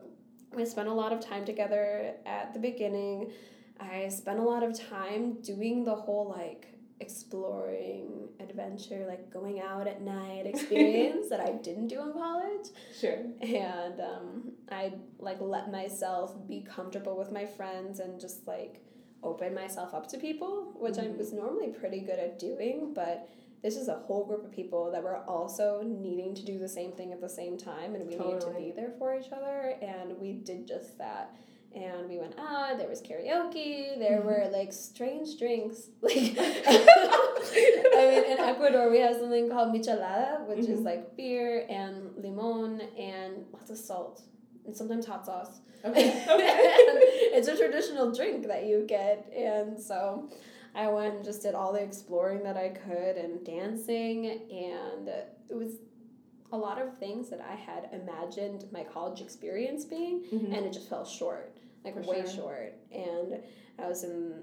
we spent a lot of time together at the beginning. I spent a lot of time doing the whole like exploring adventure, like going out at night experience that I didn't do in college Sure. and um, I like let myself be comfortable with my friends and just like open myself up to people, which I Mhm. was normally pretty good at doing, but this is a whole group of people that were also needing to do the same thing at the same time, and we needed to be there for each other, and we did just that. And we went out. There was karaoke. There Mhm. were like strange drinks. Like, I mean, in Ecuador, we have something called michelada, which is Mhm. like beer and limon and lots of salt and sometimes hot sauce. Okay. it's a traditional drink that you get, and so I went and just did all the exploring that I could and dancing, and it was a lot of things that I had imagined my college experience being, Mhm. and it just fell short, like For way sure. short. And I was in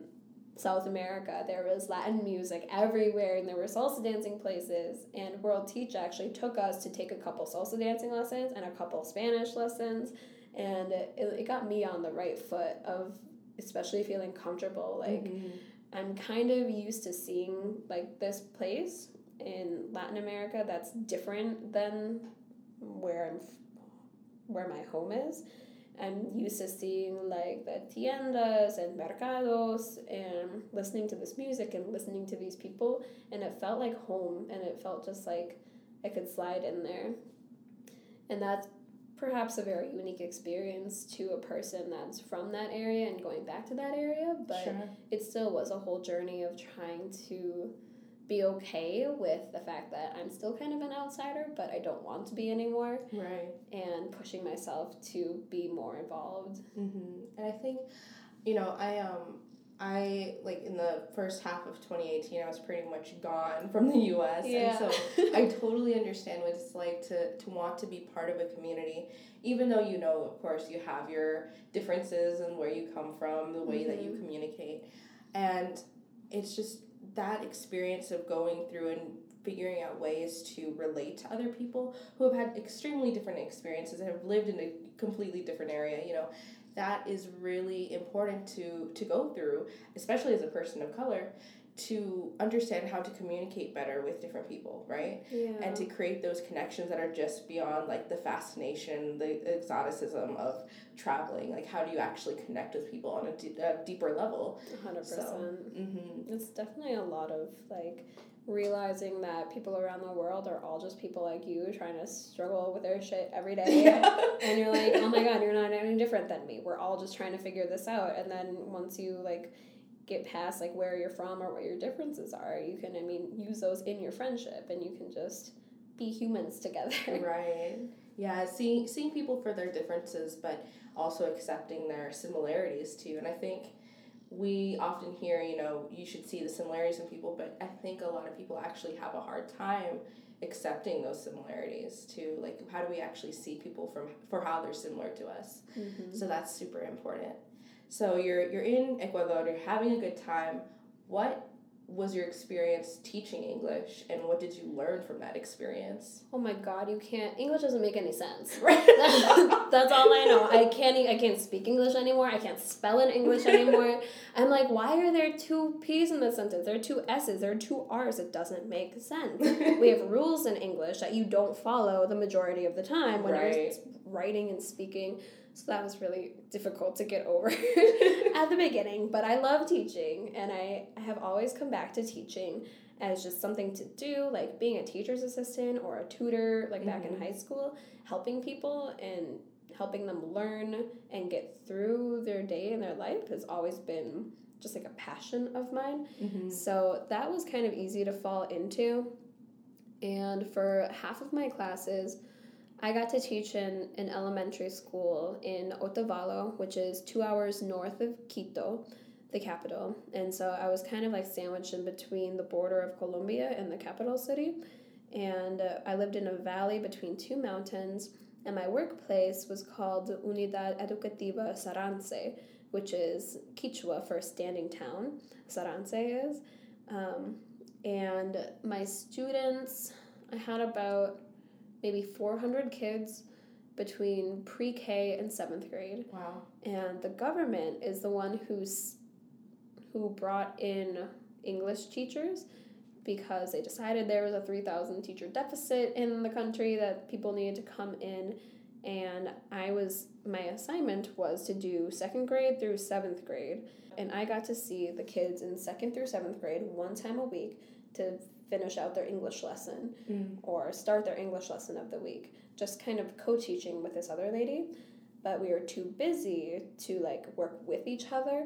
South America. There was Latin music everywhere, and there were salsa dancing places. And World Teach actually took us to take a couple salsa dancing lessons and a couple Spanish lessons, and it, it got me on the right foot of especially feeling comfortable. Like Mhm. I'm kind of used to seeing like this place in Latin America that's different than where I'm f- where my home is. I'm used to seeing like the tiendas and mercados and listening to this music and listening to these people and it felt like home and it felt just like I could slide in there. And that's perhaps a very unique experience to a person that's from that area and going back to that area, but sure. it still was a whole journey of trying to be okay with the fact that I'm still kind of an outsider, but I don't want to be anymore, Right. and pushing myself to be more involved. Mm-hmm. And I think, you know, I um, I like in the first half of twenty eighteen, I was pretty much gone from the U.S. Yeah. And so I totally understand what it's like to to want to be part of a community, even though you know, of course, you have your differences and where you come from, the way that you communicate, and it's just that experience of going through and figuring out ways to relate to other people who have had extremely different experiences and have lived in a completely different area, you know, that is really important to to go through, especially as a person of color to understand how to communicate better with different people, right? Yeah. And to create those connections that are just beyond like the fascination, the exoticism of traveling. Like, how do you actually connect with people on a, d- a deeper level? 100%. So, mm-hmm. It's definitely a lot of like realizing that people around the world are all just people like you trying to struggle with their shit every day. Yeah. and you're like, oh my god, you're not any different than me. We're all just trying to figure this out. And then once you like get past like where you're from or what your differences are, you can, I mean, use those in your friendship and you can just be humans together. Right. Yeah, seeing seeing people for their differences, but also accepting their similarities too. And I think we often hear, you know, you should see the similarities in people, but I think a lot of people actually have a hard time accepting those similarities too. Like, how do we actually see people from for how they're similar to us? Mm-hmm. So that's super important. So you're you're in Ecuador, you're having a good time. What was your experience teaching English and what did you learn from that experience? Oh my god, you can't English doesn't make any sense. Right. That's all I know. I can't I can't speak English anymore. I can't spell in English anymore. I'm like, why are there two P's in the sentence? There are two S's, there are two R's. It doesn't make sense. we have rules in English that you don't follow the majority of the time when Right. you're writing and speaking. So that was really difficult to get over at the beginning. But I love teaching, and I, have always come back to teaching as just something to do, like being a teacher's assistant or a tutor, like back in Mhm. high school, helping people and helping them learn and get through their day and their life has always been just like a passion of mine. mm-hmm. So that was kind of easy to fall into. And for half of my classes, I got to teach in an elementary school in Otavalo, which is two hours north of Quito, the capital. And so I was kind of like sandwiched in between the border of Colombia and the capital city. And uh, I lived in a valley between two mountains. And my workplace was called Unidad Educativa Sarance, which is Quichua for standing town. Sarance is. Um, and my students, I had about maybe 400 kids between pre K and seventh grade. Wow. And the government is the one who's who brought in English teachers because they decided there was a 3,000 teacher deficit in the country that people needed to come in. And I was, my assignment was to do second grade through seventh grade. And I got to see the kids in second through seventh grade one time a week to finish out their English lesson Mm. or start their English lesson of the week. Just kind of co teaching with this other lady. But we were too busy to like work with each other.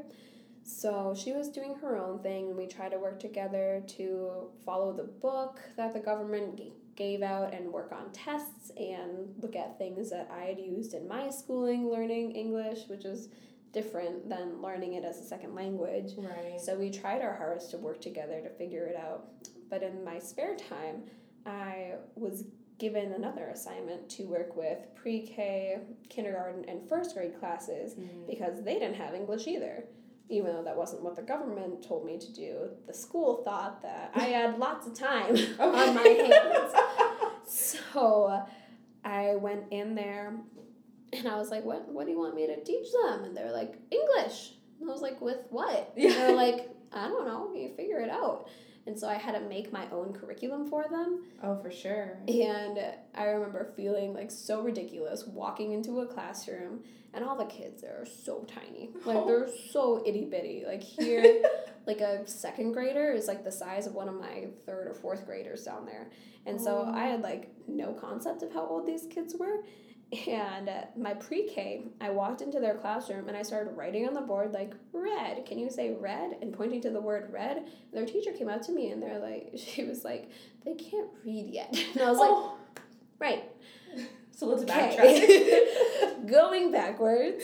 So she was doing her own thing, and we tried to work together to follow the book that the government g- gave out and work on tests and look at things that I had used in my schooling learning English, which is different than learning it as a second language. Right. So we tried our hardest to work together to figure it out. But in my spare time, I was given another assignment to work with pre K, kindergarten, and first grade classes Mm. because they didn't have English either. Even though that wasn't what the government told me to do, the school thought that I had lots of time on my hands. So I went in there and I was like, what, what do you want me to teach them? And they're like, English. And I was like, with what? And Yeah. they're like, I don't know, you figure it out. And so I had to make my own curriculum for them. Oh, for sure. And I remember feeling like so ridiculous walking into a classroom and all the kids there are so tiny. Like they're so itty bitty. Like here, like a second grader is like the size of one of my third or fourth graders down there. And so Oh. I had like no concept of how old these kids were. And my pre K, I walked into their classroom and I started writing on the board, like, red. Can you say red? And pointing to the word red. And their teacher came out to me and they're like, she was like, they can't read yet. And I was like, Oh. right. so let's Okay. backtrack. Going backwards.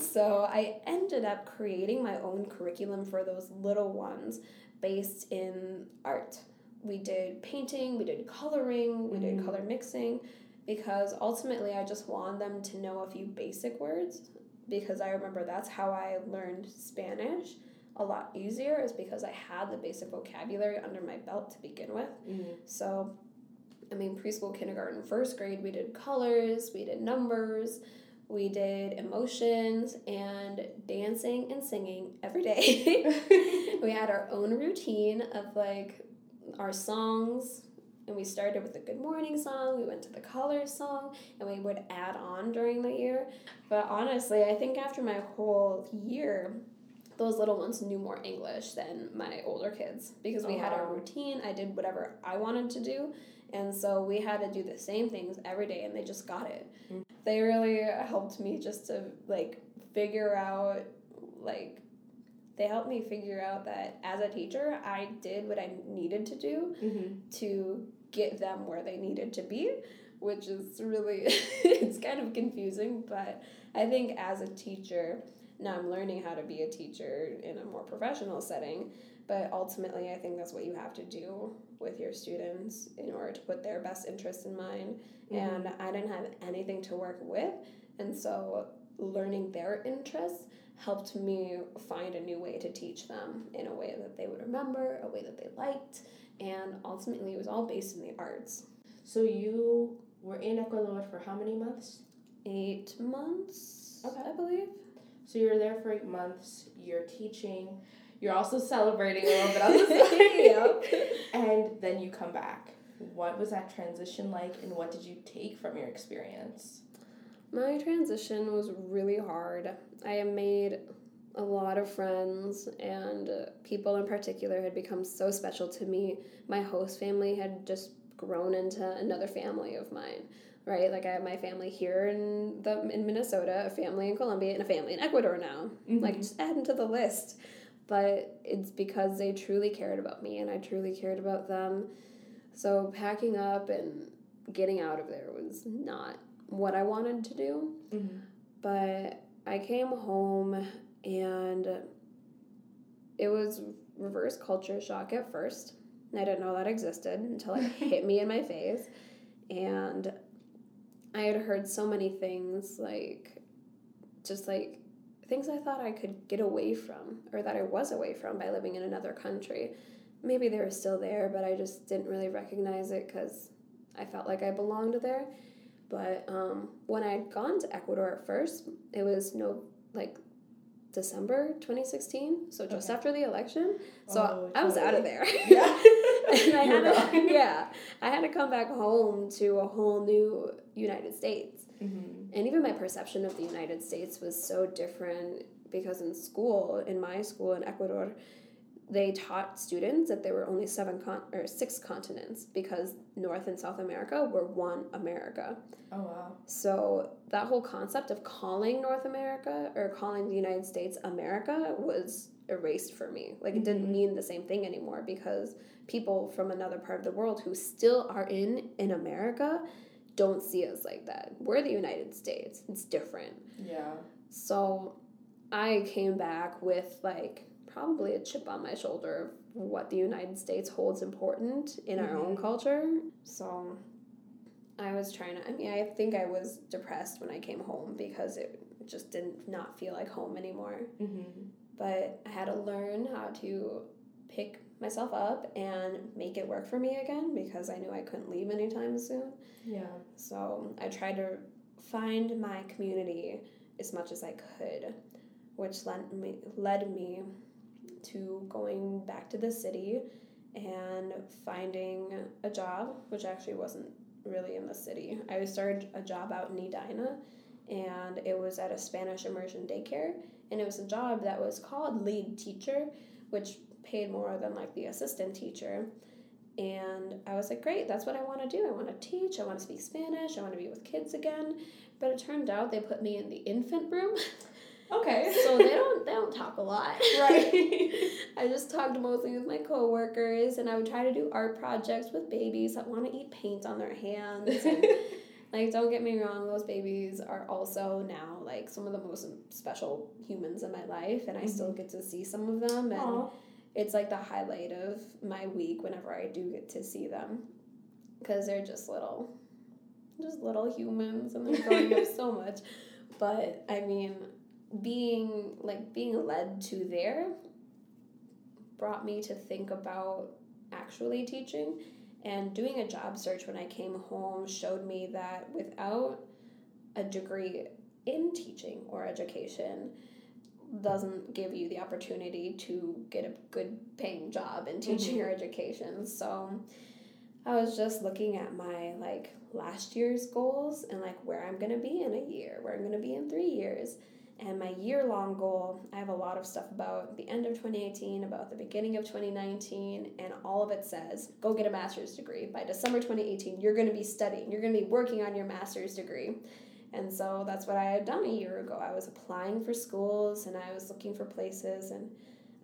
So I ended up creating my own curriculum for those little ones based in art. We did painting, we did coloring, we did Mm. color mixing because ultimately I just want them to know a few basic words because I remember that's how I learned Spanish. a lot easier is because I had the basic vocabulary under my belt to begin with. Mm-hmm. So, I mean, preschool, kindergarten, first grade, we did colors, we did numbers, we did emotions and dancing and singing every day. we had our own routine of like our songs, and we started with the good morning song, we went to the colors song, and we would add on during the year. But honestly, I think after my whole year, those little ones knew more English than my older kids because we Oh, had a wow. routine. I did whatever I wanted to do. And so we had to do the same things every day and they just got it. Mm. They really helped me just to like figure out like they helped me figure out that as a teacher, I did what I needed to do Mm-hmm. to get them where they needed to be, which is really it's kind of confusing, but I think as a teacher, now I'm learning how to be a teacher in a more professional setting, but ultimately I think that's what you have to do with your students in order to put their best interest in mind. Mm-hmm. And I didn't have anything to work with, and so learning their interests helped me find a new way to teach them in a way that they would remember, a way that they liked, and ultimately it was all based in the arts. So you were in Ecuador for how many months? Eight months, Okay. I believe. So you're there for eight months. You're teaching. You're also celebrating a little bit on the side. Yep. And then you come back. What was that transition like, and what did you take from your experience? My transition was really hard. I made a lot of friends, and uh, people in particular had become so special to me. My host family had just grown into another family of mine, right? Like I have my family here in the in Minnesota, a family in Colombia, and a family in Ecuador now. Like just adding to the list. But it's because they truly cared about me, and I truly cared about them. So packing up and getting out of there was not what I wanted to do. Mhm. But I came home and it was reverse culture shock at first. I didn't know that existed until it hit me in my face. And I had heard so many things like just like things I thought I could get away from or that I was away from by living in another country. Maybe they were still there, but I just didn't really recognize it because I felt like I belonged there. But um, when I had gone to Ecuador at first, it was no like December 2016, so just Okay. after the election. So Oh, I was out of there. Yeah. and I had to, yeah, I had to come back home to a whole new United States. Mhm. And even my perception of the United States was so different because in school, in my school in Ecuador, they taught students that there were only seven con- or six continents because North and South America were one America. Oh wow. So that whole concept of calling North America or calling the United States America was erased for me. Like it didn't Mhm. mean the same thing anymore because people from another part of the world who still are in in America don't see us like that. We're the United States. It's different. Yeah. So I came back with like probably a chip on my shoulder of what the United States holds important in our own Mhm. culture. So I was trying to I mean I think I was depressed when I came home because it just didn't not feel like home anymore. Mm-hmm. But I had to learn how to pick myself up and make it work for me again because I knew I couldn't leave anytime soon. Yeah. So I tried to find my community as much as I could, which led me led me to going back to the city and finding a job, which actually wasn't really in the city. I started a job out in Edina, and it was at a Spanish immersion daycare, and it was a job that was called lead teacher, which paid more than like the assistant teacher. And I was like, great, that's what I want to do. I want to teach, I want to speak Spanish, I want to be with kids again. But it turned out they put me in the infant room. Okay. so they don't they don't talk a lot. Right. I just talked mostly with my coworkers and I would try to do art projects with babies that want to eat paint on their hands and like don't get me wrong, those babies are also now like some of the most special humans in my life and I mm-hmm. still get to see some of them and Aw. it's like the highlight of my week whenever I do get to see them because they're just little, just little humans and they're growing up so much. But I mean, being like being led to there brought me to think about actually teaching. And doing a job search when I came home showed me that without a degree in teaching or education, doesn't give you the opportunity to get a good paying job in teaching mm-hmm. or education. So I was just looking at my like last year's goals and like where I'm going to be in a year, where I'm going to be in 3 years. And my year long goal, I have a lot of stuff about the end of 2018, about the beginning of 2019, and all of it says go get a master's degree. By December 2018, you're going to be studying, you're going to be working on your master's degree. And so that's what I had done a year ago. I was applying for schools and I was looking for places, and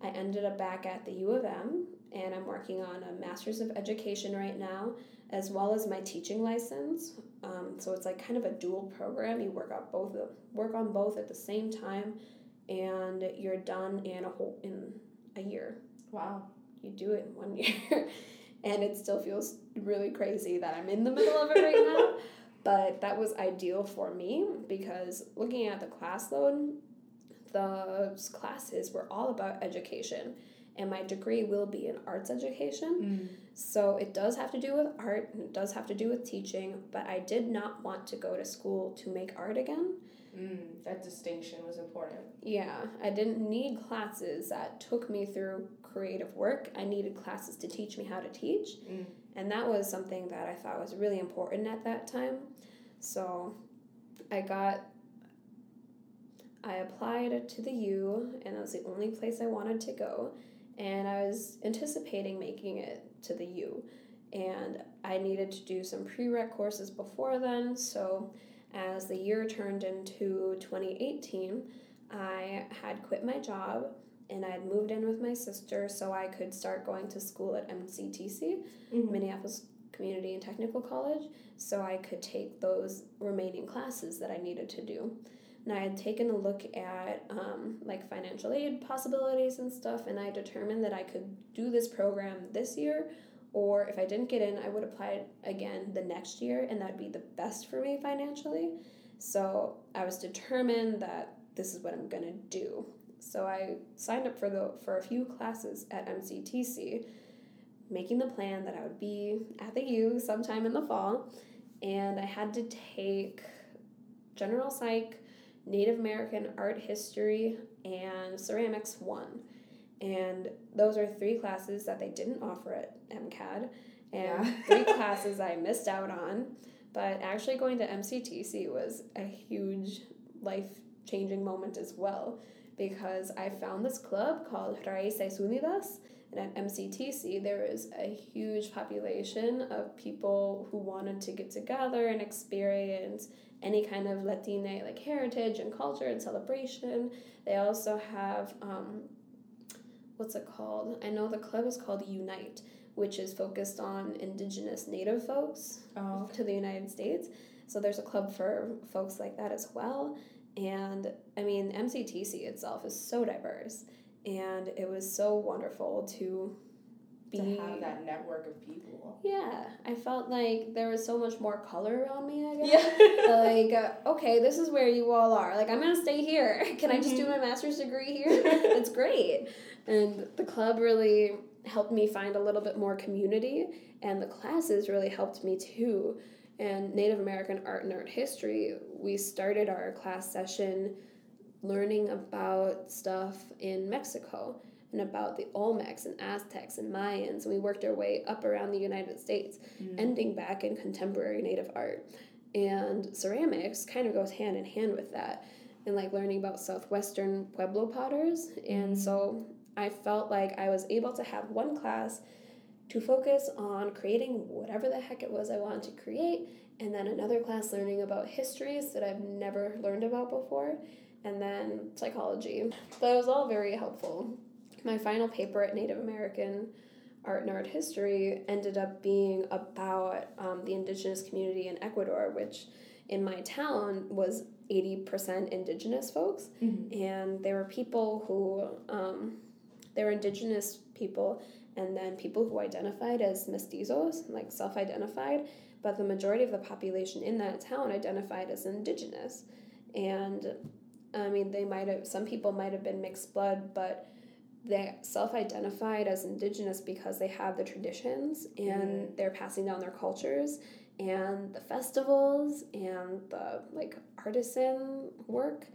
I ended up back at the U of M, and I'm working on a master's of education right now, as well as my teaching license. Um, so it's like kind of a dual program. You work on both work on both at the same time, and you're done in a whole in a year. Wow. You do it in one year, and it still feels really crazy that I'm in the middle of it right now. But that was ideal for me because looking at the class load, those classes were all about education. And my degree will be in arts education. Mm. So it does have to do with art and it does have to do with teaching, but I did not want to go to school to make art again. Mm, that distinction was important. Yeah, I didn't need classes that took me through creative work. I needed classes to teach me how to teach. Mm. And that was something that I thought was really important at that time. So I got, I applied to the U, and it was the only place I wanted to go. And I was anticipating making it to the U. And I needed to do some prereq courses before then. So as the year turned into 2018, I had quit my job and I had moved in with my sister so I could start going to school at MCTC, mm-hmm. Minneapolis Community and Technical College, so I could take those remaining classes that I needed to do. And I had taken a look at um, like financial aid possibilities and stuff, and I determined that I could do this program this year, or if I didn't get in, I would apply again the next year, and that'd be the best for me financially. So I was determined that this is what I'm gonna do. So I signed up for the for a few classes at MCTC, making the plan that I would be at the U sometime in the fall, and I had to take general psych, Native American art history, and ceramics one. And those are three classes that they didn't offer at MCAD, and yeah. three classes I missed out on. But actually, going to MCTC was a huge life changing moment as well because I found this club called Raíces Unidas. And at MCTC, there is a huge population of people who wanted to get together and experience any kind of Latina like heritage and culture and celebration. They also have um, what's it called? I know the club is called Unite, which is focused on indigenous native folks oh, to the United States. So there's a club for folks like that as well. And I mean, MCTC itself is so diverse, and it was so wonderful to be to have that network of people. Yeah, I felt like there was so much more color around me. I guess. Yeah. like, uh, okay, this is where you all are. Like, I'm gonna stay here. Can I just do mm-hmm. my master's degree here? it's great. And the club really helped me find a little bit more community, and the classes really helped me too and Native American art and art history, we started our class session learning about stuff in Mexico and about the Olmecs and Aztecs and Mayans. And we worked our way up around the United States, mm. ending back in contemporary Native art. And ceramics kind of goes hand in hand with that, and like learning about Southwestern Pueblo potters. And mm. so I felt like I was able to have one class to focus on creating whatever the heck it was I wanted to create, and then another class learning about histories that I've never learned about before, and then psychology. But it was all very helpful. My final paper at Native American art and art history ended up being about um, the indigenous community in Ecuador, which in my town was 80% indigenous folks. Mm-hmm. And there were people who, um, they were indigenous people and then people who identified as mestizos, like self identified, but the majority of the population in that town identified as indigenous. And I mean, they might have, some people might have been mixed blood, but they self-identified as indigenous because they have the traditions and Mhm. they're passing down their cultures and the festivals and the like artisan work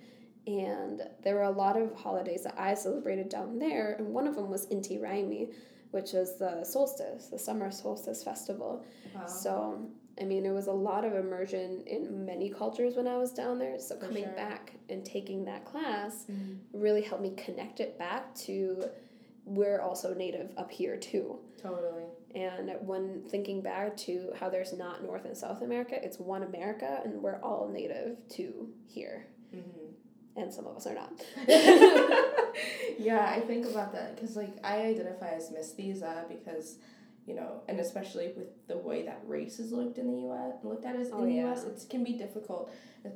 and there were a lot of holidays that I celebrated down there and one of them was Inti Raymi which is the solstice the summer solstice festival Wow. so I mean it was a lot of immersion in many cultures when I was down there so For coming sure. back and taking that class Mhm. really helped me connect it back to we're also native up here too. Totally. And when thinking back to how there's not North and South America, it's one America and we're all native to here. hmm And some of us are not. yeah, I think about that because, like, I identify as mestiza because, you know, and especially with the way that race is looked in the U.S., looked at as Oh, in the yeah. U.S., it can be difficult.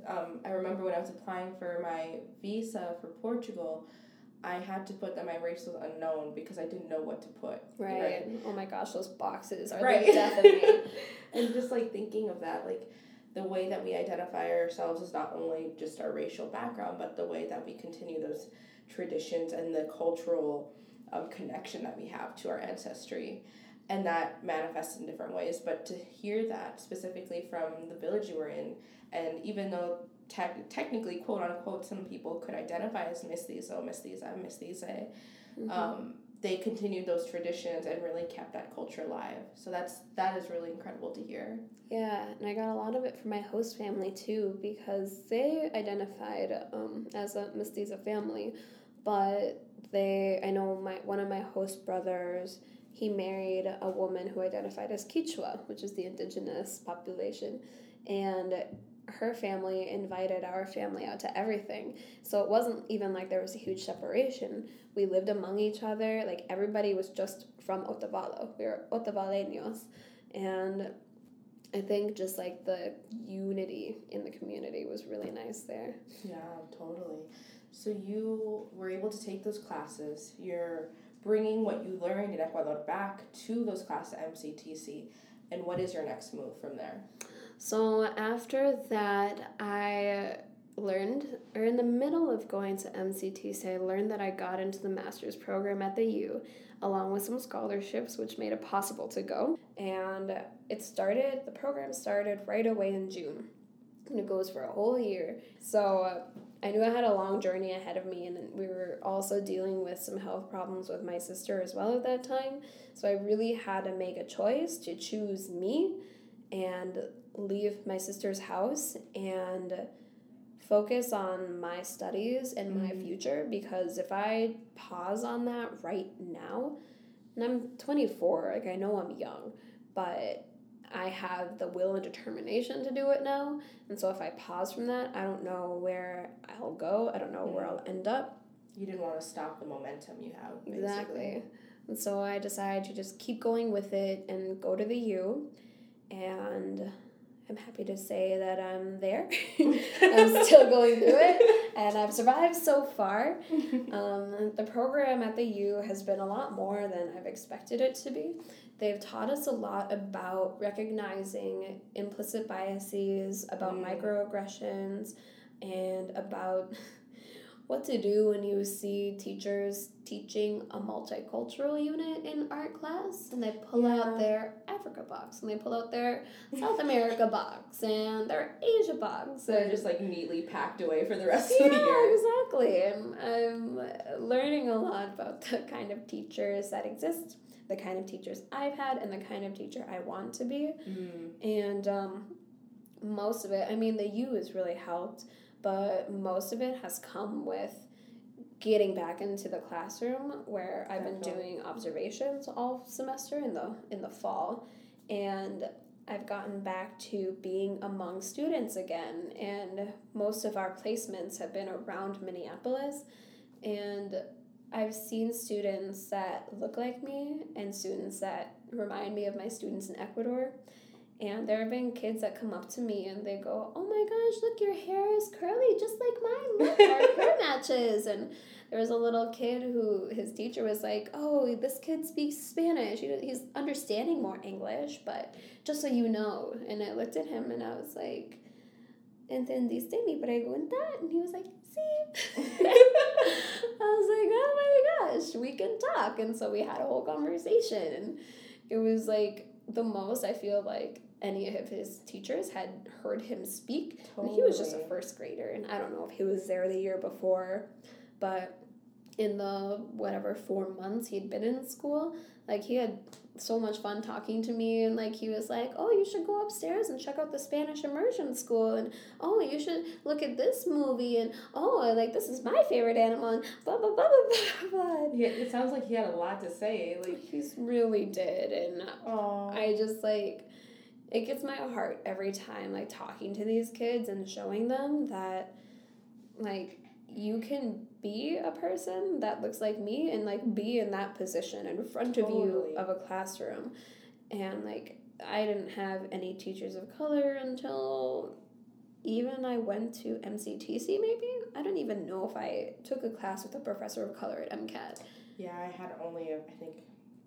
Um, I remember when I was applying for my visa for Portugal, I had to put that my race was unknown because I didn't know what to put. Right. Oh my gosh, those boxes are Right. the death of me. and just like thinking of that, like the way that we identify ourselves is not only just our racial background, but the way that we continue those traditions and the cultural um, connection that we have to our ancestry. And that manifests in different ways. But to hear that specifically from the village you were in, and even though tec- technically, quote unquote, some people could identify as mestizo, mestiza, mestize, Mhm. um, they continued those traditions and really kept that culture alive. So that's that is really incredible to hear. Yeah, and I got a lot of it from my host family too because they identified um, as a mestiza family, but they I know my one of my host brothers he married a woman who identified as Quechua, which is the indigenous population, and her family invited our family out to everything. So it wasn't even like there was a huge separation. We lived among each other. Like everybody was just from Otavalo. We were Otavaleños. And I think just like the unity in the community was really nice there. Yeah, totally. So you were able to take those classes. You're bringing what you learned in Ecuador back to those classes at MCTC. And what is your next move from there? So after that, I learned, or in the middle of going to MCTC, I learned that I got into the master's program at the U, along with some scholarships, which made it possible to go. And it started, the program started right away in June. And it goes for a whole year. So I knew I had a long journey ahead of me, and we were also dealing with some health problems with my sister as well at that time. So I really had to make a choice to choose me and leave my sister's house and focus on my studies and my Mhm. future because if I pause on that right now, and I'm 24, like I know I'm young, but I have the will and determination to do it now. And so if I pause from that, I don't know where I'll go. I don't know where I'll end up. You didn't want to stop the momentum you have. Basically. Exactly. And so I decided to just keep going with it and go to the U. And I'm happy to say that I'm there. I'm still going through it. And I've survived so far. Um, the program at the U has been a lot more than I've expected it to be. They've taught us a lot about recognizing implicit biases, about Mm. microaggressions, and about what to do when you see teachers teaching a multicultural unit in art class and they pull out their Africa box and they pull out their South America box and their Asia box. They're and- just like neatly packed away for the rest yeah, of the year. Yeah, exactly. I'm, I'm learning a lot about the kind of teachers that exist, the kind of teachers I've had, and the kind of teacher I want to be. Mm. And um, most of it, I mean, the U has really helped, but most of it has come with getting back into the classroom where I've been doing observations all semester in the in the fall, and I've gotten back to being among students again, and most of our placements have been around Minneapolis, and I've seen students that look like me and students that remind me of my students in Ecuador. And there have been kids that come up to me and they go, Oh my gosh, look, your hair is curly just like mine. Look, our hair matches. And there was a little kid who his teacher was like, Oh, this kid speaks Spanish. He's understanding more English, but just so you know. And I looked at him and I was like, ¿Entendiste mi pregunta? And he was like? I was like, oh my gosh, we can talk. And so we had a whole conversation. And it was like the most I feel like any of his teachers had heard him speak. Totally. And he was just a first grader. And I don't know if he was there the year before, but in the whatever four months he'd been in school, like he had so much fun talking to me and like he was like oh you should go upstairs and check out the spanish immersion school and oh you should look at this movie and oh like this is my favorite animal and blah blah blah blah blah blah yeah it sounds like he had a lot to say like he's really did and Aww. i just like it gets my heart every time like talking to these kids and showing them that like you can be a person that looks like me and like be in that position in front of totally. you of a classroom. And like i didn't have any teachers of color until even i went to mctc maybe? I don't even know if i took a class with a professor of color at mcat yeah i had only a, i think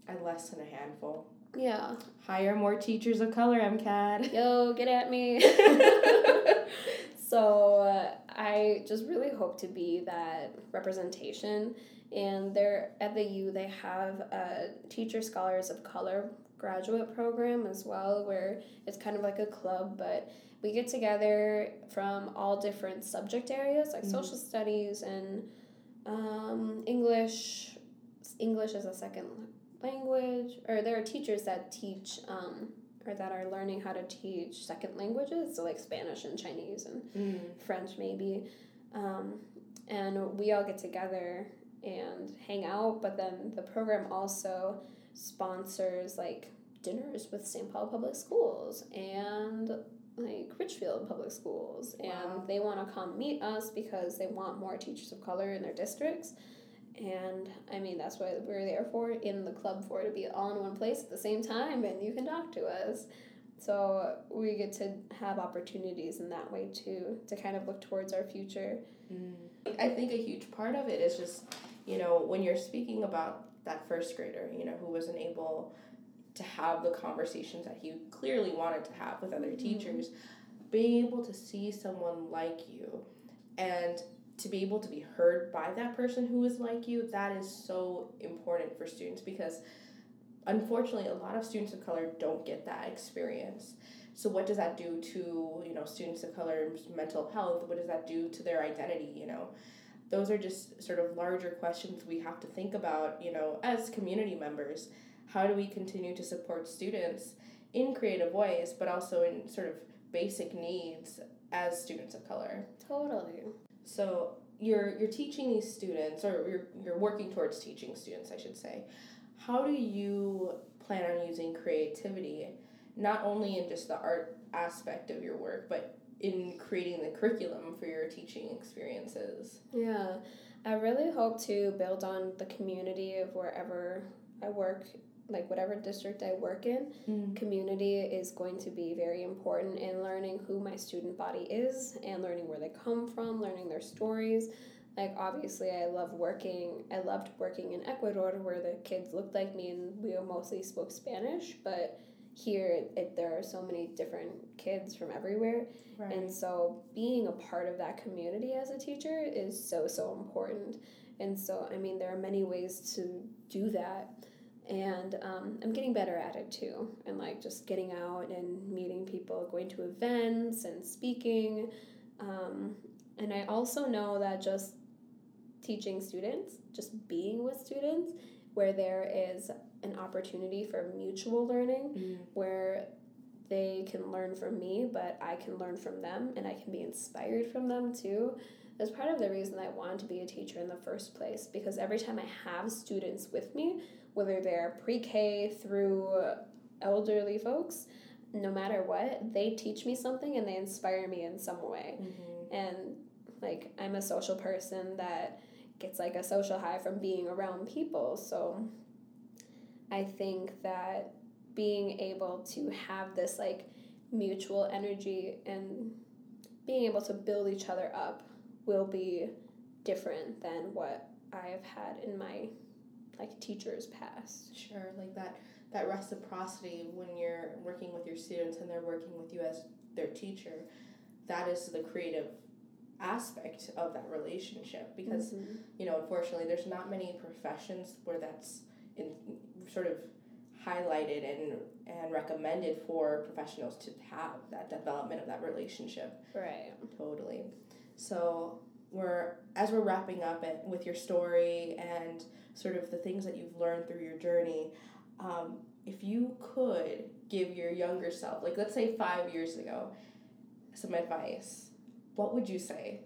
a less than a handful. Yeah. Hire more teachers of color mcat yo get at me. So uh, I just really hope to be that representation. And there at the U, they have a Teacher Scholars of Color graduate program as well, where it's kind of like a club, but we get together from all different subject areas like mm-hmm. social studies and um, English. English as a second language, or there are teachers that teach um, or that are learning how to teach second languages, so like Spanish and Chinese and mm. French maybe. Um, and we all get together and hang out, but then the program also sponsors like dinners with St. Paul Public Schools and like Richfield Public Schools. Wow. And they want to come meet us because they want more teachers of color in their districts. And I mean, that's what we're there for in the club for to be all in one place at the same time and you can talk to us. So we get to have opportunities in that way too, to kind of look towards our future. Mm. I think a huge part of it is just, you know, when you're speaking about that first grader, you know, who wasn't able to have the conversations that he clearly wanted to have with other mm-hmm. teachers, being able to see someone like you and to be able to be heard by that person who is like you, that is so important for students because unfortunately a lot of students of color don't get that experience. So what does that do to, you know, students of color's mental health? What does that do to their identity, you know? Those are just sort of larger questions we have to think about, you know, as community members. How do we continue to support students in creative ways, but also in sort of basic needs as students of color? Totally. So you're you're teaching these students, or you're you're working towards teaching students, I should say. How do you plan on using creativity, not only in just the art aspect of your work, but in creating the curriculum for your teaching experiences? Yeah, I really hope to build on the community of wherever I work like whatever district I work in, mm. community is going to be very important in learning who my student body is and learning where they come from, learning their stories. Like obviously I love working I loved working in Ecuador where the kids looked like me and we mostly spoke Spanish, but here it, there are so many different kids from everywhere right. and so being a part of that community as a teacher is so so important and so i mean there are many ways to do that and um, i'm getting better at it too and like just getting out and meeting people going to events and speaking um, and i also know that just teaching students just being with students where there is an opportunity for mutual learning mm. where they can learn from me but i can learn from them and i can be inspired from them too is part of the reason i wanted to be a teacher in the first place because every time i have students with me whether they're pre K through elderly folks, no matter what, they teach me something and they inspire me in some way. Mm-hmm. And like, I'm a social person that gets like a social high from being around people. So I think that being able to have this like mutual energy and being able to build each other up will be different than what I have had in my like teachers past. Sure, like that that reciprocity when you're working with your students and they're working with you as their teacher, that is the creative aspect of that relationship because Mm-hmm. you know unfortunately there's not many professions where that's in sort of highlighted and and recommended for professionals to have that development of that relationship Right. totally so we're as we're wrapping up it with your story and sort of the things that you've learned through your journey um, if you could give your younger self like let's say five years ago some advice what would you say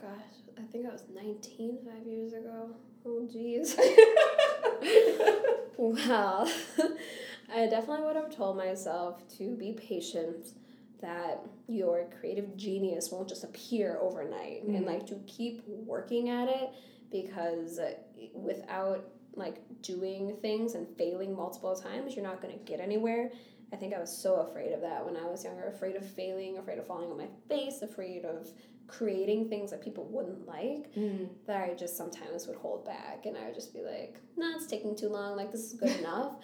Gosh, I think I was 19 five years ago. Oh, jeez. well, I definitely would have told myself to be patient, that your creative genius won't just appear overnight, and Mhm. like to keep working at it because without like doing things and failing multiple times, you're not going to get anywhere. I think I was so afraid of that when I was younger, afraid of failing, afraid of falling on my face, afraid of creating things that people wouldn't like that I just sometimes would hold back and I would just be like, nah, it's taking too long, like this is good enough.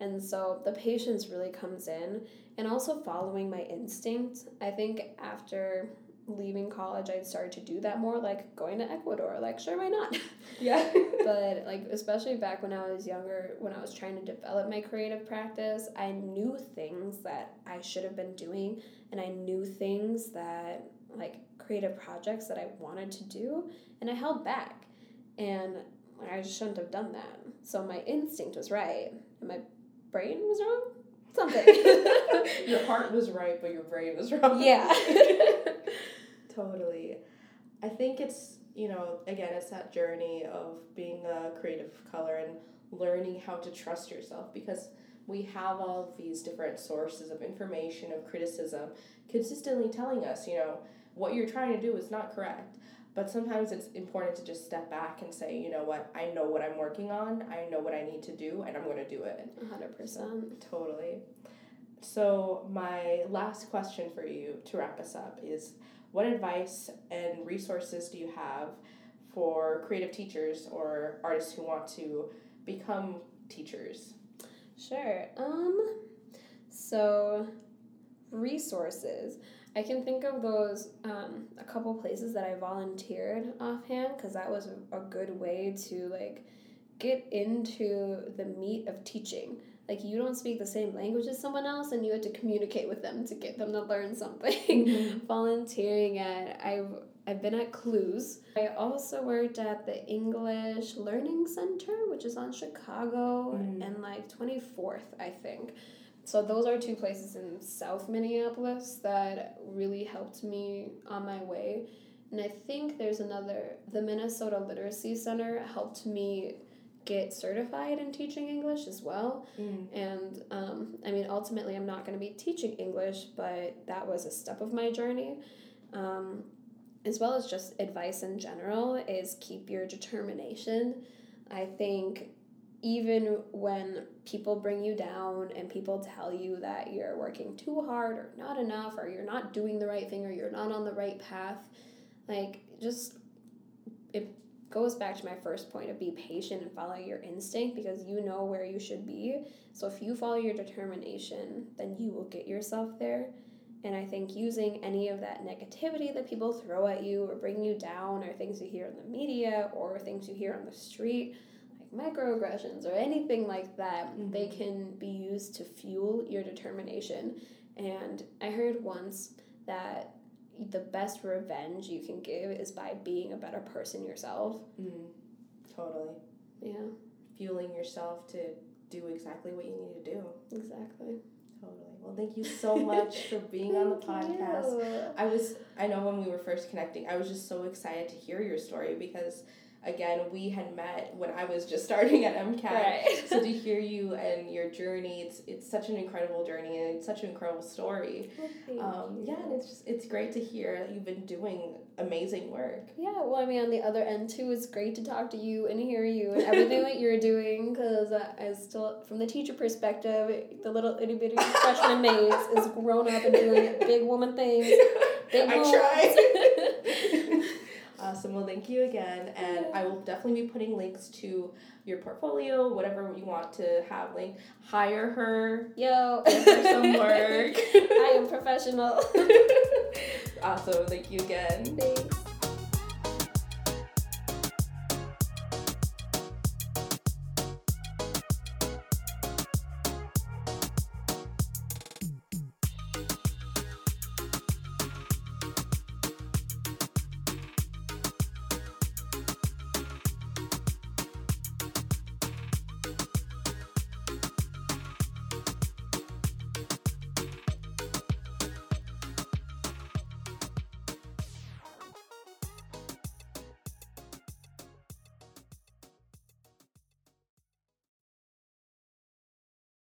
And so the patience really comes in and also following my instinct. I think after leaving college I started to do that more, like going to Ecuador. Like sure why not? yeah but like especially back when I was younger, when I was trying to develop my creative practice, I knew things that I should have been doing and I knew things that like creative projects that I wanted to do and I held back. And I just shouldn't have done that. So my instinct was right and my brain was wrong. Something. your heart was right but your brain was wrong yeah. Totally. I think it's, you know, again, it's that journey of being a creative color and learning how to trust yourself because we have all of these different sources of information, of criticism, consistently telling us, you know, what you're trying to do is not correct. But sometimes it's important to just step back and say, you know what, I know what I'm working on, I know what I need to do, and I'm going to do it. 100%. Totally. So, my last question for you to wrap us up is what advice and resources do you have for creative teachers or artists who want to become teachers? Sure. Um so resources. I can think of those um, a couple places that I volunteered offhand because that was a, good way to like get into the meat of teaching. Like you don't speak the same language as someone else, and you had to communicate with them to get them to learn something. Volunteering at I've I've been at Clues. I also worked at the English Learning Center, which is on Chicago Mm. and like 24th, I think. So those are two places in South Minneapolis that really helped me on my way. And I think there's another, the Minnesota Literacy Center helped me get certified in teaching English as well. Mm. And um, I mean, ultimately, I'm not going to be teaching English, but that was a step of my journey. Um, as well as just advice in general, is keep your determination. I think even when people bring you down and people tell you that you're working too hard or not enough or you're not doing the right thing or you're not on the right path, like just it goes back to my first point of be patient and follow your instinct because you know where you should be. So if you follow your determination, then you will get yourself there. And I think using any of that negativity that people throw at you or bring you down or things you hear in the media or things you hear on the street, like microaggressions or anything like that, Mhm. they can be used to fuel your determination. And I heard once that the best revenge you can give is by being a better person yourself. Mm. Totally. Yeah, Fueling yourself to do exactly what you need to do. exactly. Totally. Well, thank you so much for being on the podcast. you. I was, I know when we were first connecting, I was just so excited to hear your story because, again, we had met when I was just starting at MCAT. Right. So to hear you and your journey, it's it's such an incredible journey and it's such an incredible story. Well, Um, yeah, and it's just it's great to hear that you've been doing amazing work. Yeah, well, I mean, on the other end too, it's great to talk to you and hear you and everything that you're doing. Because I still, from the teacher perspective, the little itty bitty freshman Maze is grown up and doing big woman things. Big I moves. Awesome. Well, thank you again, and I will definitely be putting links to your portfolio, whatever you want to have linked. Hire her. Yo, Give her some work. I am professional. awesome. Thank you again. Thanks.